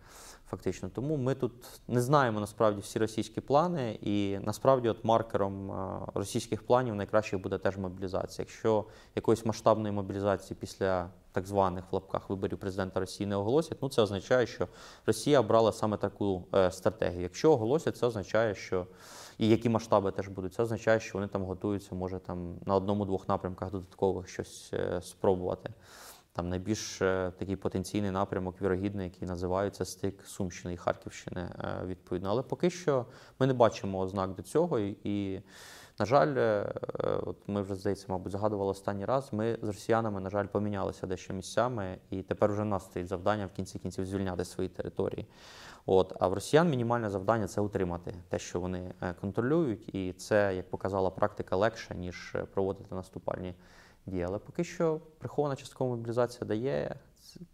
Фактично, тому ми тут не знаємо насправді всі російські плани, і насправді, от маркером російських планів найкраще буде теж мобілізація. Якщо якоїсь масштабної мобілізації після так званих в лапках виборів президента Росії не оголосять, ну це означає, що Росія обрала саме таку е, стратегію. Якщо оголосять, це означає, що і які масштаби теж будуть, це означає, що вони там готуються, може там на одному-двох напрямках додаткових щось е, спробувати. Там найбільш е, такий потенційний напрямок, вірогідний, який називається стик Сумщини і Харківщини, е, відповідно. Але поки що ми не бачимо ознак до цього. І, на жаль, е, е, от ми вже здається, мабуть, згадували останній раз. Ми з росіянами, на жаль, помінялися дещо місцями, і тепер вже в нас стоїть завдання в кінці кінців звільняти свої території. От а в росіян мінімальне завдання це утримати те, що вони е, контролюють, і це, як показала практика, легше ніж проводити наступальні дії. Але поки що прихована часткова мобілізація дає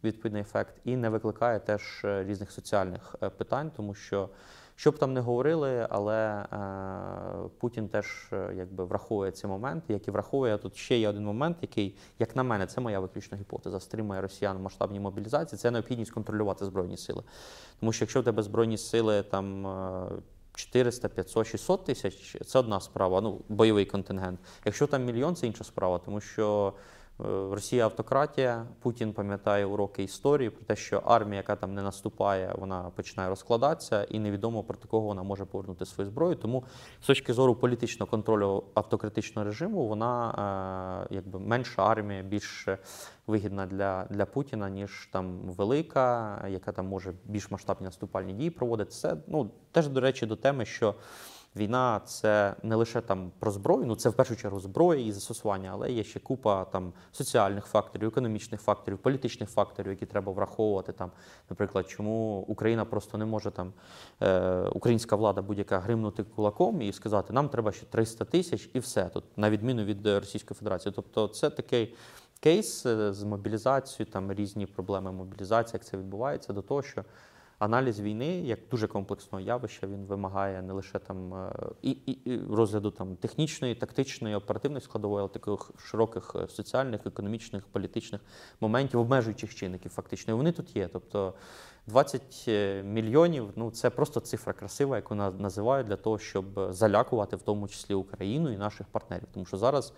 відповідний ефект і не викликає теж різних соціальних питань, тому що що б там не говорили, але е, Путін теж е, якби враховує ці моменти, як і враховує тут ще є один момент, який, як на мене, це моя виключна гіпотеза, стримує росіян в масштабній мобілізації. Це необхідність контролювати збройні сили. Тому що якщо в тебе збройні сили там. е, 400, 500, 600 тисяч це одна справа, ну бойовий контингент. Якщо там мільйон, це інша справа, тому що Росія автократія. Путін пам'ятає уроки історії про те, що армія, яка там не наступає, вона починає розкладатися, і невідомо проти кого вона може повернути свою зброю. Тому з точки зору політичного контролю автократичного режиму, вона якби менша армія, більш вигідна для для Путіна, ніж там велика, яка там може більш масштабні наступальні дії проводити. Це ну теж до речі до теми, що. Війна це не лише там про зброю, ну це в першу чергу зброя і застосування, але є ще купа там соціальних факторів, економічних факторів, політичних факторів, які треба враховувати. Там, наприклад, чому Україна просто не може там е, українська влада будь-яка гримнути кулаком і сказати, нам треба ще 300 тисяч і все тут, на відміну від Російської Федерації. Тобто, це такий кейс е, з мобілізацією, там різні проблеми мобілізації, як це відбувається, до того, що аналіз війни як дуже комплексного явища він вимагає не лише там е, і, і, розгляду там технічної, тактичної, оперативної складової, але таких широких е, соціальних, економічних, політичних моментів, обмежуючих чинників, фактично. І вони тут є. Тобто 20 мільйонів ну це просто цифра красива, яку називають для того, щоб залякувати в тому числі Україну і наших партнерів. Тому що зараз.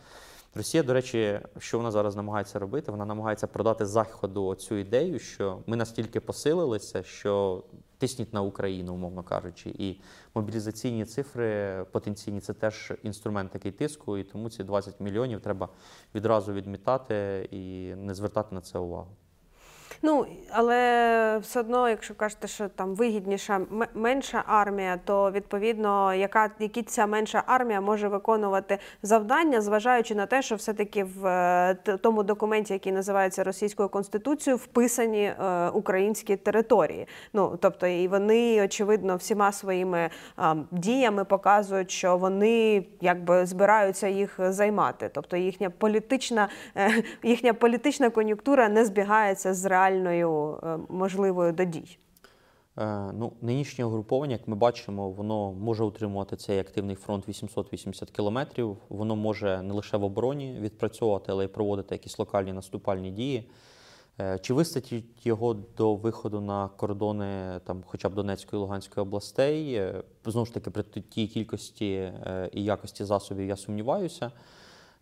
Росія, до речі, що вона зараз намагається робити? Вона намагається продати заходу цю ідею, що ми настільки посилилися, що тисніть на Україну, умовно кажучи, і мобілізаційні цифри потенційні це теж інструмент такий тиску, і тому ці 20 мільйонів треба відразу відмітати і не звертати на це увагу. Ну але все одно, якщо кажете, що там вигідніша менша армія, то відповідно, яка які ця менша армія може виконувати завдання, зважаючи на те, що все-таки в е, тому документі, який називається Російською Конституцією, вписані е, українські території. Ну тобто, і вони очевидно всіма своїми е, діями показують, що вони якби збираються їх займати. Тобто їхня політична, е, їхня політична кон'юнктура не збігається з реальною е, можливою до дій? Е, ну, Нинішнє угруповання, як ми бачимо, воно може утримувати цей активний фронт 880 кілометрів. Воно може не лише в обороні відпрацьовувати, але й проводити якісь локальні наступальні дії. Е, чи вистачить його до виходу на кордони там, хоча б Донецької і Луганської областей? Знову ж таки, при тій кількості і якості засобів я сумніваюся.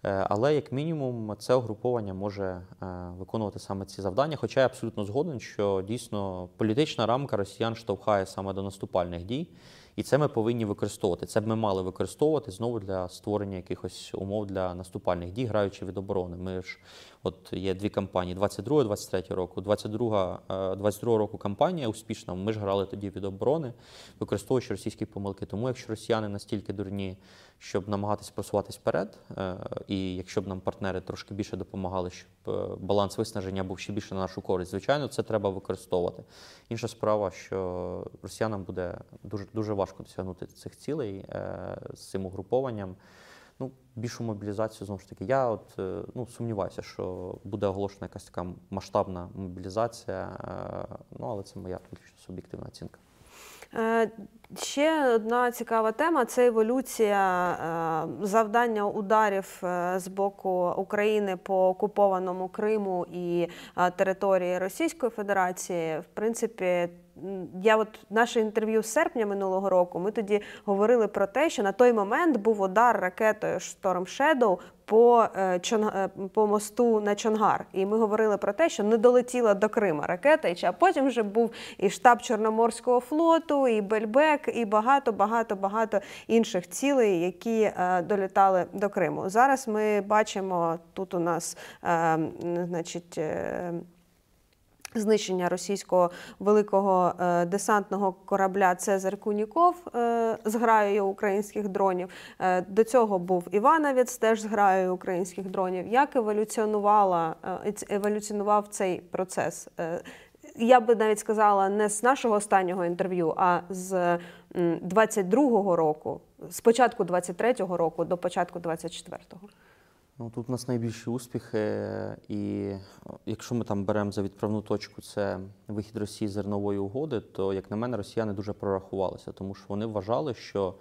Е, але, як мінімум, це угруповання може е, виконувати саме ці завдання. Хоча я абсолютно згоден, що дійсно політична рамка росіян штовхає саме до наступальних дій. І це ми повинні використовувати. Це б ми мали використовувати знову для створення якихось умов для наступальних дій, граючи від оборони. Ми ж от є дві кампанії: 22-23 року. 22 22 е, року кампанія успішна. Ми ж грали тоді від оборони, використовуючи російські помилки. Тому якщо росіяни настільки дурні, щоб намагатись просуватись вперед, е, і якщо б нам партнери трошки більше допомагали, щоб е, баланс виснаження був ще більше на нашу користь, звичайно, це треба використовувати. Інша справа, що росіянам буде дуже дуже важко досягнути цих цілей з цим угрупованням. Ну, більшу мобілізацію знову ж таки. Я от ну сумніваюся, що буде оголошена якась така масштабна мобілізація. Ну але це моя виключно суб'єктивна оцінка. Е, ще одна цікава тема це еволюція е, завдання ударів е, з боку України по окупованому Криму і території Російської Федерації. В принципі, я от наше інтерв'ю з серпня минулого року. Ми тоді говорили про те, що на той момент був удар ракетою Storm Shadow по е, е, по мосту на Чонгар. І ми говорили про те, що не долетіла до Крима ракета, а потім вже був і штаб Чорноморського флоту, і Бельбек, і багато, багато, багато інших цілей, які е, долітали до Криму. Зараз ми бачимо тут у нас, значить знищення російського великого е, десантного корабля Цезар Куніков е, з граєю українських дронів. Е, до цього був Івановець теж з граєю українських дронів. Як еволюціонувала еволюціонував цей процес? Я би навіть сказала не з нашого останнього інтерв'ю, а з 22-го року, з початку 23-го року до початку 24-го. Ну, Тут у нас найбільші успіхи, і якщо ми там беремо за відправну точку це вихід Росії з зернової угоди, то, як на мене, росіяни дуже прорахувалися, тому що вони вважали, що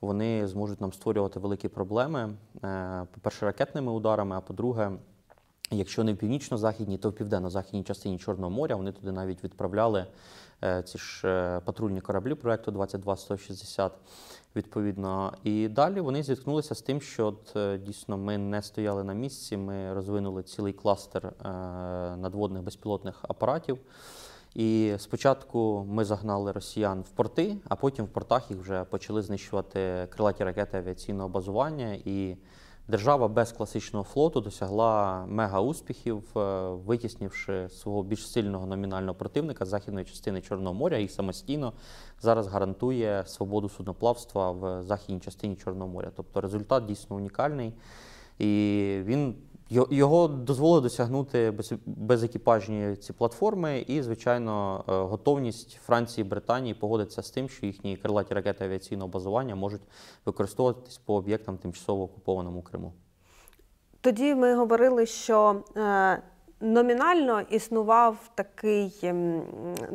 вони зможуть нам створювати великі проблеми. Е, по-перше, ракетними ударами, а по-друге, якщо не в північно-західній, то в південно-західній частині Чорного моря вони туди навіть відправляли е, ці ж е, патрульні кораблі проекту 22-160. Відповідно, і далі вони зіткнулися з тим, що от, е, дійсно ми не стояли на місці. Ми розвинули цілий кластер е, надводних безпілотних апаратів. І спочатку ми загнали росіян в порти, а потім в портах їх вже почали знищувати крилаті ракети авіаційного базування. І держава без класичного флоту досягла мега успіхів, е, витіснивши свого більш сильного номінального противника західної частини Чорного моря і самостійно зараз гарантує свободу судноплавства в західній частині Чорного моря. Тобто результат дійсно унікальний. І він його дозволили досягнути без, безекіпажні ці платформи, і, звичайно, е, готовність Франції і Британії погодиться з тим, що їхні крилаті ракети авіаційного базування можуть використовуватись по об'єктам тимчасово окупованому Криму. Тоді ми говорили, що е, номінально існував такий, ем,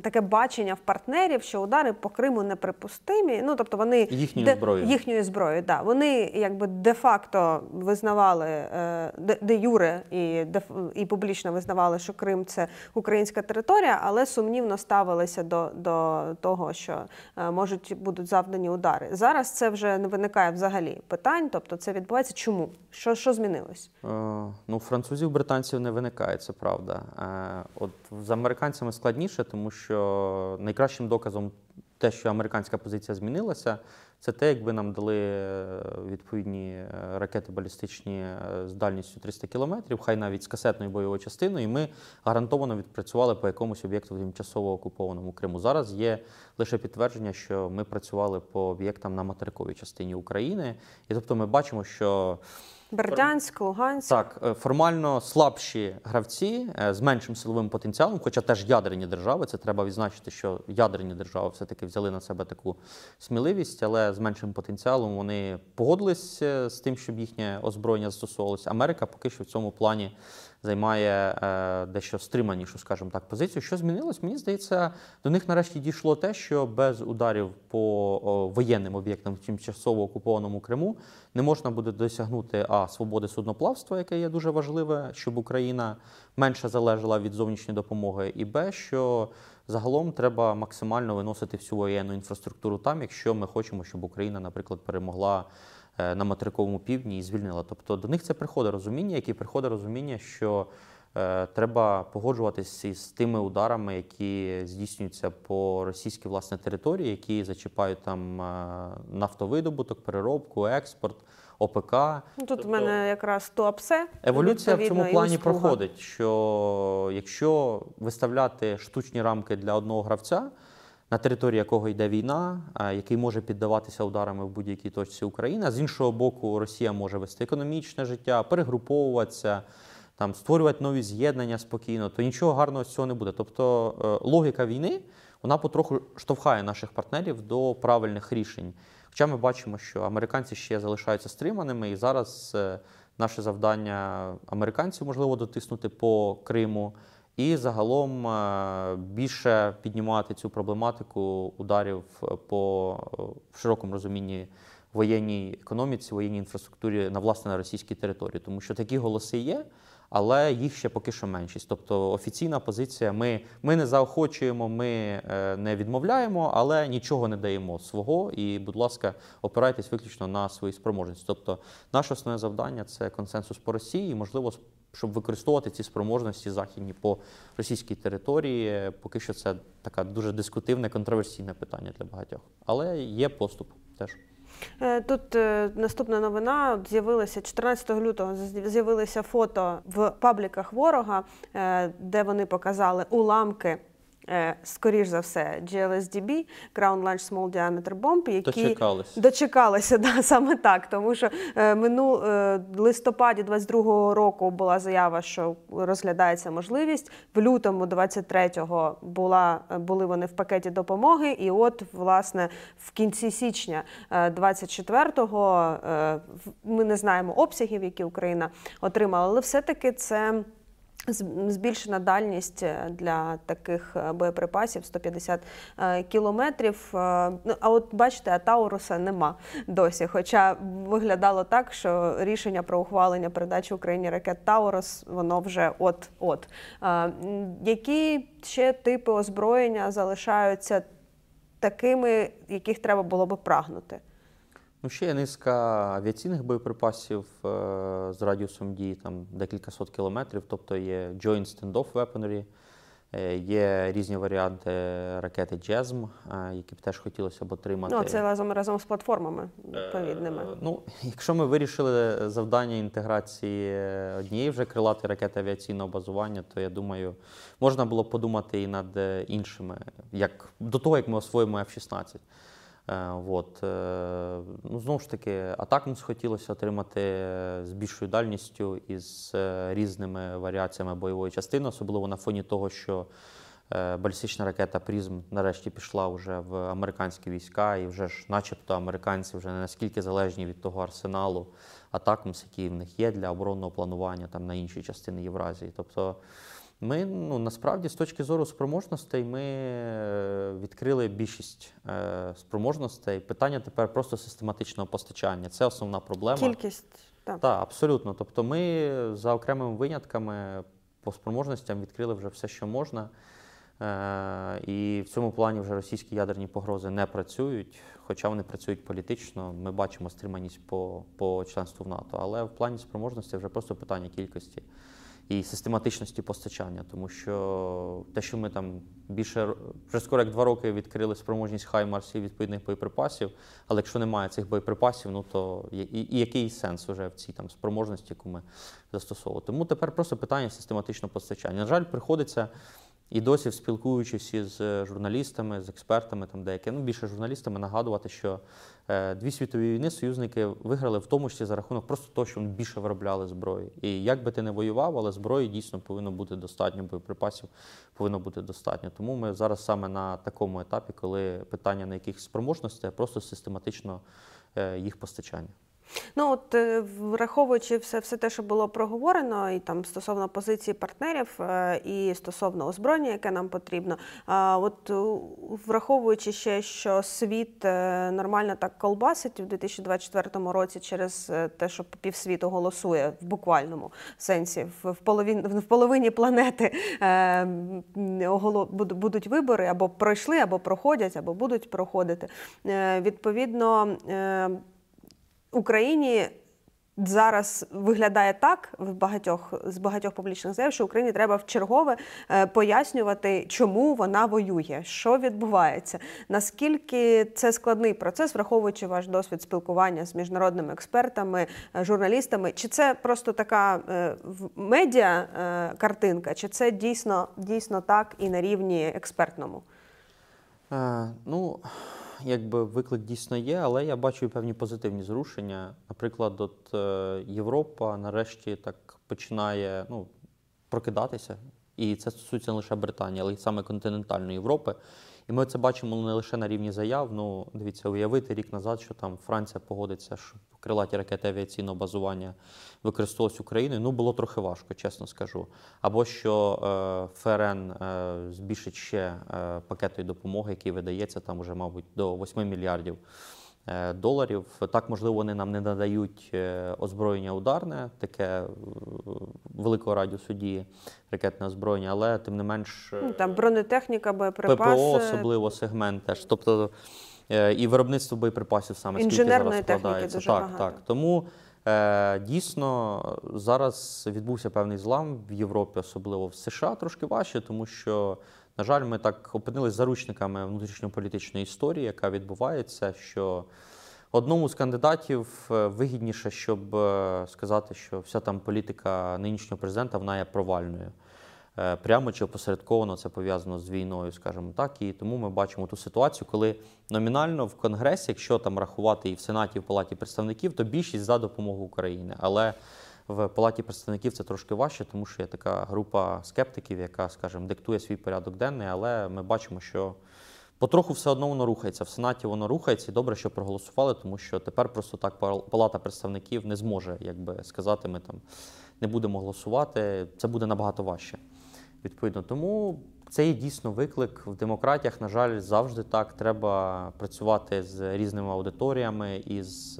таке бачення в партнерів, що удари по Криму неприпустимі. Ну тобто вони Їхньою де- зброєю. їхньою зброєю, да. Вони якби де-факто визнавали е, де, де юре і, де, і публічно визнавали, що Крим це українська територія, але сумнівно ставилися до, до того, що е, можуть будуть завдані удари. Зараз це вже не виникає взагалі питань. Тобто це відбувається. Чому? Що, що змінилось? Е, Ну, французів, британців не виникає, це правда. Е, От з американцями складніше, тому що найкращим доказом те, що американська позиція змінилася, це те, якби нам дали е, відповідні е, ракети балістичні з дальністю 300 кілометрів, хай навіть з касетною бойовою частиною, і ми гарантовано відпрацювали по якомусь об'єкту в тимчасово окупованому Криму. Зараз є лише підтвердження, що ми працювали по об'єктам на материковій частині України, і тобто ми бачимо, що Бердянськ, Луганськ. так, е, формально слабші гравці е, з меншим силовим потенціалом, хоча теж ядерні держави, це треба відзначити, що ядерні держави все-таки взяли на себе таку сміливість, але з меншим потенціалом вони погодились е, з тим, щоб їхнє озброєння застосовувалося. Америка поки що в цьому плані займає е, дещо стриманішу, скажімо так, позицію. Що змінилось? Мені здається, до них нарешті дійшло те, що без ударів по воєнним об'єктам в тимчасово окупованому Криму не можна буде досягнути а свободи судноплавства, яке є дуже важливе, щоб Україна менше залежала від зовнішньої допомоги, і б, що загалом треба максимально виносити всю воєнну інфраструктуру там, якщо ми хочемо, щоб Україна, наприклад, перемогла на материковому півдні і звільнила. Тобто до них це приходить розуміння, яке приходить розуміння, що е, треба погоджуватися із тими ударами, які здійснюються по російській власне території, які зачіпають там е, нафтовидобуток, переробку, експорт, ОПК. Ну, тут в мене якраз туапсе. Еволюція в цьому плані проходить, що якщо виставляти штучні рамки для одного гравця, на території якого йде війна, який може піддаватися ударами в будь-якій точці України, з іншого боку, Росія може вести економічне життя, перегруповуватися, там створювати нові з'єднання спокійно, то нічого гарного з цього не буде. Тобто е, логіка війни вона потроху штовхає наших партнерів до правильних рішень. Хоча ми бачимо, що американці ще залишаються стриманими, і зараз е, наше завдання американців можливо дотиснути по Криму, і загалом е, більше піднімати цю проблематику ударів по е, в широкому розумінні воєнній економіці, воєнній інфраструктурі на власне на російській території, тому що такі голоси є. Але їх ще поки що меншість. Тобто офіційна позиція: ми, ми не заохочуємо, ми е, не відмовляємо, але нічого не даємо свого. І, будь ласка, опирайтесь виключно на свої спроможності. Тобто, наше основне завдання це консенсус по Росії, і можливо, щоб використовувати ці спроможності західні по російській території. Поки що це така дуже дискутивне, контроверсійне питання для багатьох. Але є поступ теж. Е, Тут е, наступна новина з'явилася 14 лютого. З'явилися фото в пабліках ворога, е, де вони показали уламки. Е, Скоріш за все, GLSDB, Ground Launch Small Diameter Bomb, які Дочекались. Дочекалися, да, саме так. Тому що е, мину е, листопаді 22-го року була заява, що розглядається можливість. В лютому 23-го була були вони в пакеті допомоги. І от, власне, в кінці січня е, 24-го е, в- ми не знаємо обсягів, які Україна отримала, але все-таки це. Збільшена дальність е, для таких е, боєприпасів 150 е, кілометрів. Ну, а от бачите, а нема досі. Хоча виглядало так, що рішення про ухвалення передачі Україні ракет Таурус воно вже от-от. Які ще типи озброєння залишаються такими, яких треба було би прагнути? Ну, ще є низка авіаційних боєприпасів е, з радіусом дії там декілька сот кілометрів, тобто є Joint Standoff Weaponry, е, є різні варіанти ракети JASM, е, які б теж хотілося б отримати. Ну, це разом разом з платформами відповідними. Е, Ну, якщо ми вирішили завдання інтеграції однієї вже крилатої ракети авіаційного базування, то я думаю, можна було подумати і над іншими, як до того, як ми освоїмо F-16. Е, От. е, Ну, знову ж таки, атакмс хотілося отримати е, з більшою дальністю і з різними варіаціями бойової частини, особливо на фоні того, що балістична ракета Призм нарешті пішла вже в американські війська, і вже ж, начебто, американці вже не наскільки залежні від того арсеналу атакмс, який в них є для оборонного планування там на інші частини Євразії. Тобто ми ну, насправді з точки зору спроможностей ми е, відкрили більшість е, спроможностей. Питання тепер просто систематичного постачання. Це основна проблема. Кількість так. Так, абсолютно. Тобто ми за окремими винятками по спроможностям відкрили вже все, що можна. Е, І в цьому плані вже російські ядерні погрози не працюють, хоча вони працюють політично. Ми бачимо стриманість по, по членству в НАТО. Але в плані спроможності вже просто питання кількості і систематичності постачання, тому що те, що ми там більше вже скоро як два роки відкрили спроможність Хаймарс і відповідних боєприпасів, але якщо немає цих боєприпасів, ну то і, і, який сенс вже в цій там спроможності, яку ми застосовуємо? Тому тепер просто питання систематичного постачання. На жаль, приходиться. І досі, спілкуючись із е, журналістами, з експертами, там деякі, ну більше журналістами, нагадувати, що е, дві світові війни союзники виграли в тому числі за рахунок просто того, що вони більше виробляли зброї. І як би ти не воював, але зброї дійсно повинно бути достатньо, боєприпасів повинно бути достатньо. Тому ми зараз саме на такому етапі, коли питання на яких спроможностей, а просто систематично е, їх постачання. Ну от е, враховуючи все, все те, що було проговорено, і там стосовно позиції партнерів, е, і стосовно озброєння, яке нам потрібно. От е, враховуючи ще, що світ нормально так колбасить у 2024 році через те, що півсвіту голосує в буквальному сенсі, в, в, половин, в половині планети будуть вибори або пройшли, або проходять, або будуть проходити. Відповідно. Україні зараз виглядає так в багатьох з багатьох публічних заяв, що Україні треба вчергове е, пояснювати, чому вона воює, що відбувається. Наскільки це складний процес, враховуючи ваш досвід спілкування з міжнародними експертами, е, журналістами, чи це просто така е, медіа картинка, чи це дійсно дійсно так і на рівні експертному? Е, ну, якби виклик дійсно є, але я бачу і певні позитивні зрушення. Наприклад, от е, Європа нарешті так починає ну, прокидатися. І це стосується не лише Британії, але й саме континентальної Європи. І ми це бачимо не лише на рівні заяв. Ну, дивіться, уявити рік назад, що там Франція погодиться, що крилаті ракети авіаційного базування використовувалися Україною. Ну, було трохи важко, чесно скажу. Або що е, ФРН е, збільшить ще е, пакетної допомоги, який видається там уже, мабуть, до 8 мільярдів доларів. Так, можливо, вони нам не надають е, озброєння ударне, таке е, великого радіусу дії ракетне озброєння, але тим не менш. е, Ну, Там бронетехніка, боєприпаси. ППО особливо сегмент теж. Тобто е, і виробництво боєприпасів саме скільки зараз складається. дуже так, багато. так. Тому е, дійсно зараз відбувся певний злам в Європі, особливо в США, трошки важче, тому що, на жаль, ми так опинились заручниками внутрішньополітичної історії, яка відбувається, що. Одному з кандидатів е, вигідніше, щоб е, сказати, що вся там політика нинішнього президента вона є провальною. Е, Прямо чи опосередковано це пов'язано з війною, скажімо так. І тому ми бачимо ту ситуацію, коли номінально в Конгресі, якщо там рахувати і в Сенаті, і в Палаті представників, то більшість за допомогу Україні. Але в Палаті представників це трошки важче, тому що є така група скептиків, яка, скажімо, диктує свій порядок денний, але ми бачимо, що Потроху все одно воно рухається. В Сенаті воно рухається, і добре, що проголосували, тому що тепер просто так пал- Палата представників не зможе, якби сказати, ми там не будемо голосувати. Це буде набагато важче. Відповідно, тому це є дійсно виклик в демократіях. На жаль, завжди так. Треба працювати з різними аудиторіями, із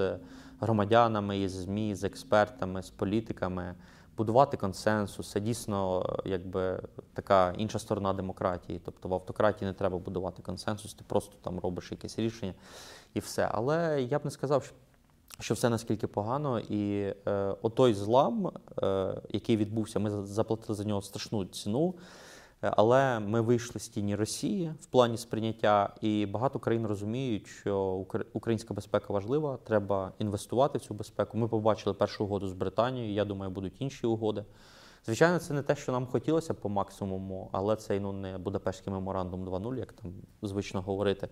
громадянами, із ЗМІ, з експертами, з політиками будувати консенсус. Це дійсно е, якби така інша сторона демократії. Тобто в автократії не треба будувати консенсус, ти просто там робиш якесь рішення і все. Але я б не сказав, що що все наскільки погано, і е, отой злам, е, який відбувся, ми заплатили за нього страшну ціну. Але ми вийшли з тіні Росії в плані сприйняття, і багато країн розуміють, що українська безпека важлива, треба інвестувати в цю безпеку. Ми побачили першу угоду з Британією. Я думаю, будуть інші угоди. Звичайно, це не те, що нам хотілося по максимуму, але це ну, не Будапештський меморандум 2.0, як там звично говорити.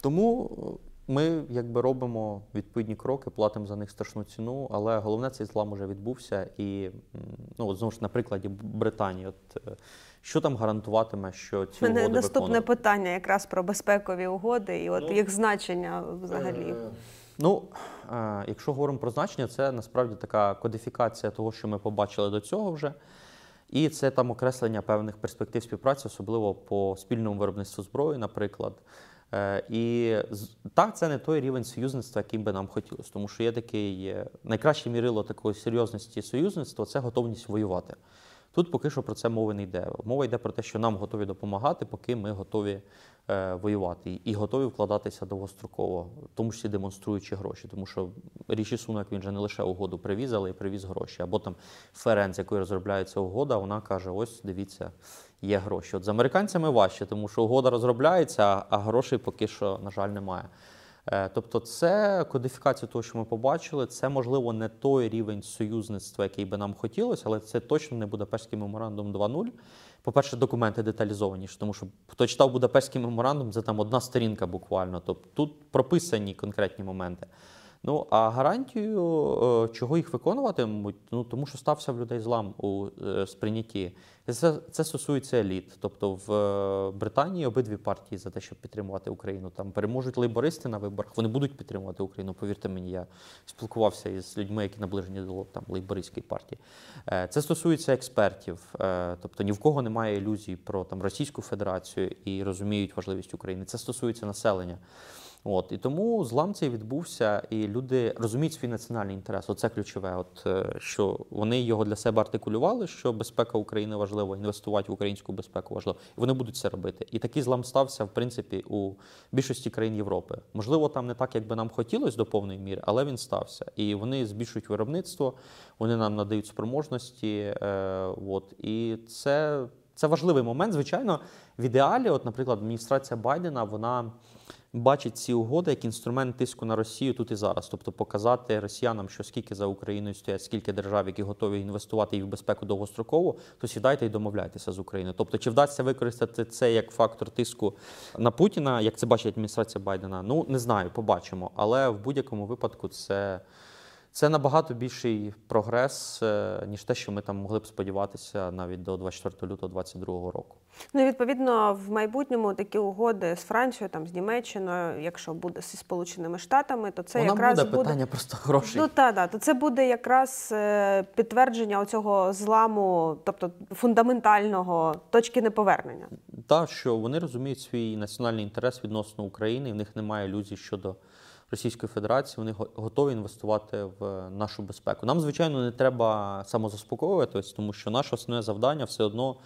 Тому ми якби робимо відповідні кроки, платимо за них страшну ціну, але головне цей злам уже відбувся. І ну, от знову ж на прикладі Британії, от е, що там гарантуватиме, що ці мене угоди наступне виконують? питання якраз про безпекові угоди і от Ну, їх значення взагалі. Е, Ну, е, якщо говоримо про значення, це насправді така кодифікація того, що ми побачили до цього вже. І це там окреслення певних перспектив співпраці, особливо по спільному виробництву зброї, наприклад. Е, І так, це не той рівень союзництва, яким би нам хотілося, тому що є такий е, найкраще мірило такої серйозності союзництва це готовність воювати. Тут поки що про це мови не йде. Мова йде про те, що нам готові допомагати, поки ми готові е, воювати і готові вкладатися довгостроково, в тому числі демонструючи гроші. Тому що Ріші Сунак він же не лише угоду привіз, але й привіз гроші. Або там ФРН, з якою розробляється угода, вона каже: ось дивіться, є гроші. От з американцями важче, тому що угода розробляється, а грошей поки що, на жаль, немає. Е, Тобто, це кодифікація того, що ми побачили. Це можливо не той рівень союзництва, який би нам хотілося, але це точно не Будапештський меморандум 2.0. По-перше, документи деталізованіші, тому що хто читав Будапештський меморандум, це там одна сторінка буквально. Тобто тут прописані конкретні моменти. Ну а гарантію, е, чого їх виконуватимуть, ну тому що стався в людей злам у е, сприйнятті. Це, це стосується еліт. Тобто в е, Британії обидві партії за те, щоб підтримувати Україну. Там переможуть лейбористи на виборах. Вони будуть підтримувати Україну. Повірте мені, я спілкувався із людьми, які наближені до там лейбористської партії. Це стосується експертів. Тобто ні в кого немає ілюзій про там Російську Федерацію і розуміють важливість України. Це стосується населення. От і тому злам цей відбувся, і люди розуміють свій національний інтерес. Оце ключове. От е, що вони його для себе артикулювали, що безпека України важлива, інвестувати в українську безпеку важливо. І вони будуть це робити. І такий злам стався, в принципі, у більшості країн Європи. Можливо, там не так, як би нам хотілося до повної міри, але він стався. І вони збільшують виробництво, вони нам надають спроможності. Е, от і це. Це важливий момент. Звичайно, в ідеалі, от, наприклад, адміністрація Байдена, вона бачить ці угоди як інструмент тиску на Росію тут і зараз, тобто показати росіянам, що скільки за Україною стоять, скільки держав, які готові інвестувати і в безпеку довгостроково, то сідайте і домовляйтеся з Україною. Тобто, чи вдасться використати це як фактор тиску на Путіна, як це бачить адміністрація Байдена? Ну не знаю, побачимо. Але в будь-якому випадку це. Це набагато більший прогрес, е, ніж те, що ми там могли б сподіватися навіть до 24 лютого 2022 року. Ну, і, відповідно, в майбутньому такі угоди з Францією, там з Німеччиною, якщо буде зі Сполученими Штатами, то це Вона якраз буде питання просто грошей. Ну та да, то це буде якраз е, підтвердження оцього зламу, тобто фундаментального точки неповернення. Та що вони розуміють свій національний інтерес відносно України, і в них немає ілюзій щодо Російської Федерації. Вони готові інвестувати в нашу безпеку. Нам, звичайно, не треба самозаспокоюватись, тому що наше основне завдання все одно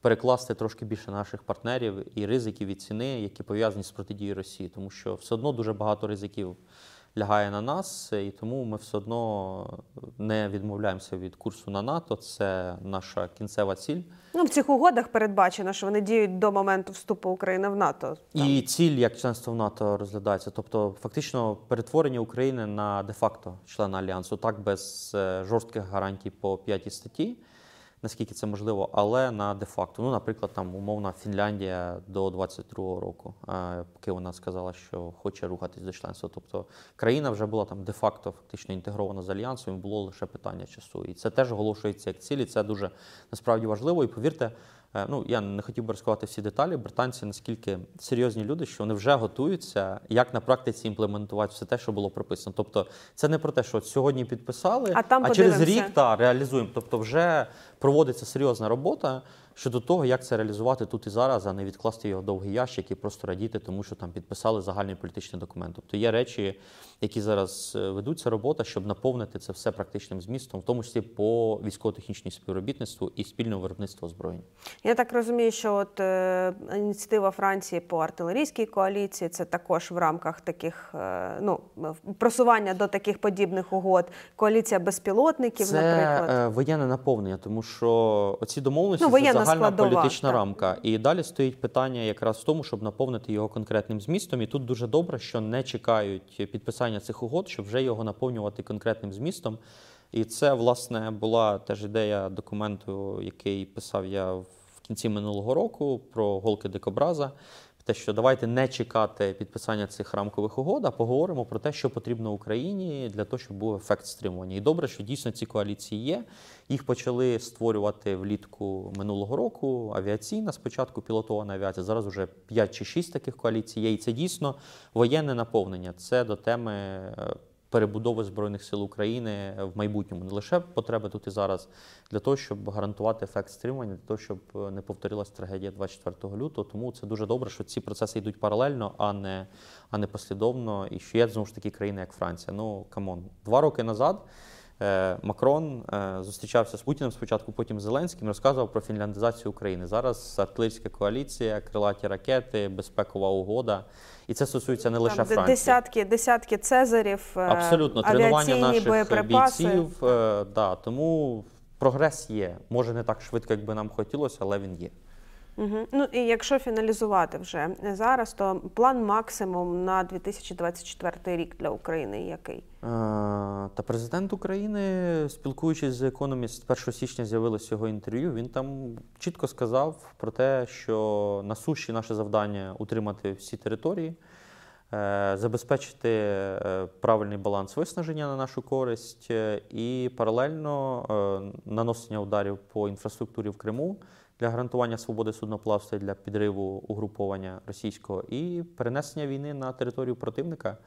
перекласти трошки більше наших партнерів і ризиків і ціни, які пов'язані з протидією Росії, тому що все одно дуже багато ризиків. Лягає на нас, і тому ми все одно не відмовляємося від курсу на НАТО. Це наша кінцева ціль. Ну, в цих угодах передбачено, що вони діють до моменту вступу України в НАТО. Там. І ціль як членство в НАТО розглядається, тобто фактично перетворення України на де-факто члена альянсу, так без е, жорстких гарантій по п'ятій статті, наскільки це можливо, але на де-факто. Ну, наприклад, там умовна Фінляндія до 22-го року, е, поки вона сказала, що хоче рухатись до членства. Тобто країна вже була там де-факто фактично інтегрована з альянсом, і було лише питання часу. І це теж оголошується як цілі. це дуже насправді важливо. І повірте. Е, Ну, я не хотів би розкривати всі деталі. Британці наскільки серйозні люди, що вони вже готуються, як на практиці імплементувати все те, що було прописано. Тобто, це не про те, що от сьогодні підписали, А там а через рік та реалізуємо. Тобто, вже проводиться серйозна робота. Щодо того, як це реалізувати тут і зараз, а не відкласти його довгий ящик і просто радіти, тому що там підписали загальний політичний документ. Тобто є речі, які зараз е, ведуться робота, щоб наповнити це все практичним змістом, в тому числі по військово-технічній співробітництву і спільному виробництву озброєнь. Я так розумію, що от е, ініціатива Франції по артилерійській коаліції це також в рамках таких е, ну просування до таких подібних угод. Коаліція безпілотників, Це наприклад. е, воєнне наповнення, тому що оці домовленості Ну, це воєнна загальна складова, політична так. рамка. І далі стоїть питання якраз в тому, щоб наповнити його конкретним змістом. І тут дуже добре, що не чекають підписання цих угод, щоб вже його наповнювати конкретним змістом. І це, власне, була теж ідея документу, який писав я в кінці минулого року про голки дикобраза. Те, що давайте не чекати підписання цих рамкових угод, а поговоримо про те, що потрібно Україні для того, щоб був ефект стримування. І добре, що дійсно ці коаліції є. Їх почали створювати влітку минулого року. Авіаційна, спочатку пілотована авіація. Зараз вже 5 чи 6 таких коаліцій є. І це дійсно воєнне наповнення. Це до теми. Перебудови збройних сил України в майбутньому не лише потреби тут і зараз для того, щоб гарантувати ефект стримування, для того, щоб е, не повторилась трагедія 24 лютого. Тому це дуже добре, що ці процеси йдуть паралельно, а не, а не послідовно. І що є знову ж такі країни, як Франція. Ну камон, два роки назад. Е, Макрон е, зустрічався з Путіним спочатку, потім з Зеленським, розказував про фінляндизацію України. Зараз артилерійська коаліція, крилаті ракети, безпекова угода. І це стосується не лише Там Франції. десятки, десятки цезарів, е, Абсолютно, тренування наших боєприпаси. бійців. Да, тому прогрес є. Може не так швидко, як би нам хотілося, але він є. Угу. Ну і якщо фіналізувати вже зараз, то план максимум на 2024 рік для України який? Е, Та президент України, спілкуючись з Economist, 1 січня з'явилось його інтерв'ю. Він там чітко сказав про те, що на суші наше завдання утримати всі території, е, забезпечити е, правильний баланс виснаження на нашу користь і паралельно наносення ударів по інфраструктурі в Криму для гарантування свободи судноплавства і для підриву угруповання російського і перенесення війни на територію противника.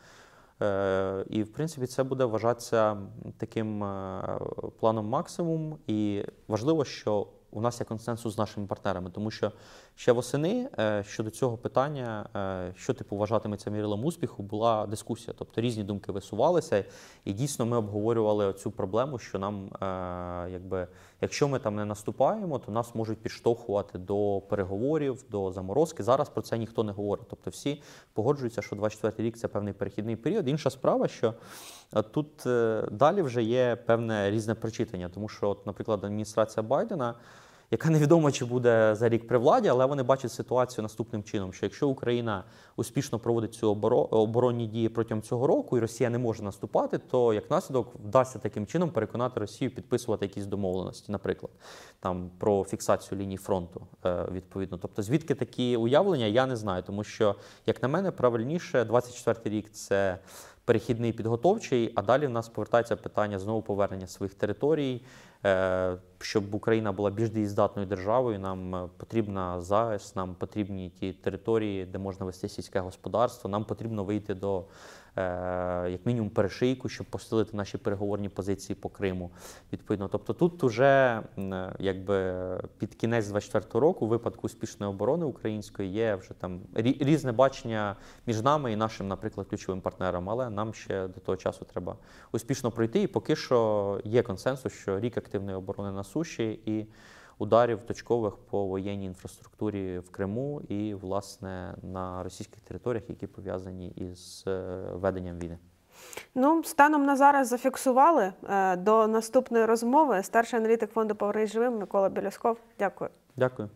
Е, І, в принципі, це буде вважатися таким е, планом максимум. І важливо, що у нас є консенсус з нашими партнерами, тому що ще восени е, щодо цього питання, е, що типу вважатиметься мірилом успіху, була дискусія. Тобто різні думки висувалися, і дійсно ми обговорювали цю проблему, що нам, е, якби, якщо ми там не наступаємо, то нас можуть підштовхувати до переговорів, до заморозки. Зараз про це ніхто не говорить. Тобто всі погоджуються, що 24 рік це певний перехідний період. Інша справа, що тут далі вже є певне різне прочитання, тому що, от, наприклад, адміністрація Байдена. Яка невідомо чи буде за рік при владі, але вони бачать ситуацію наступним чином: що якщо Україна успішно проводить цю оборонні дії протягом цього року, і Росія не може наступати, то як наслідок вдасться таким чином переконати Росію підписувати якісь домовленості, наприклад, там про фіксацію ліній фронту. е, Відповідно, тобто звідки такі уявлення, я не знаю, тому що, як на мене, правильніше 24 рік це перехідний підготовчий, а далі в нас повертається питання знову повернення своїх територій. Е, Щоб Україна була більш дієздатною державою, нам е, потрібна ЗАЕС, нам потрібні ті території, де можна вести сільське господарство. Нам потрібно вийти до як мінімум перешийку, щоб посилити наші переговорні позиції по Криму. Відповідно, тобто тут уже якби під кінець 24 року, в випадку успішної оборони української, є вже там різне бачення між нами і нашим, наприклад, ключовим партнером. Але нам ще до того часу треба успішно пройти. І поки що є консенсус, що рік активної оборони на суші і ударів точкових по воєнній інфраструктурі в Криму і, власне, на російських територіях, які пов'язані із е, веденням війни. Ну, станом на зараз зафіксували Е, до наступної розмови. Старший аналітик фонду «Повернись живим Микола Білясков. Дякую. Дякую.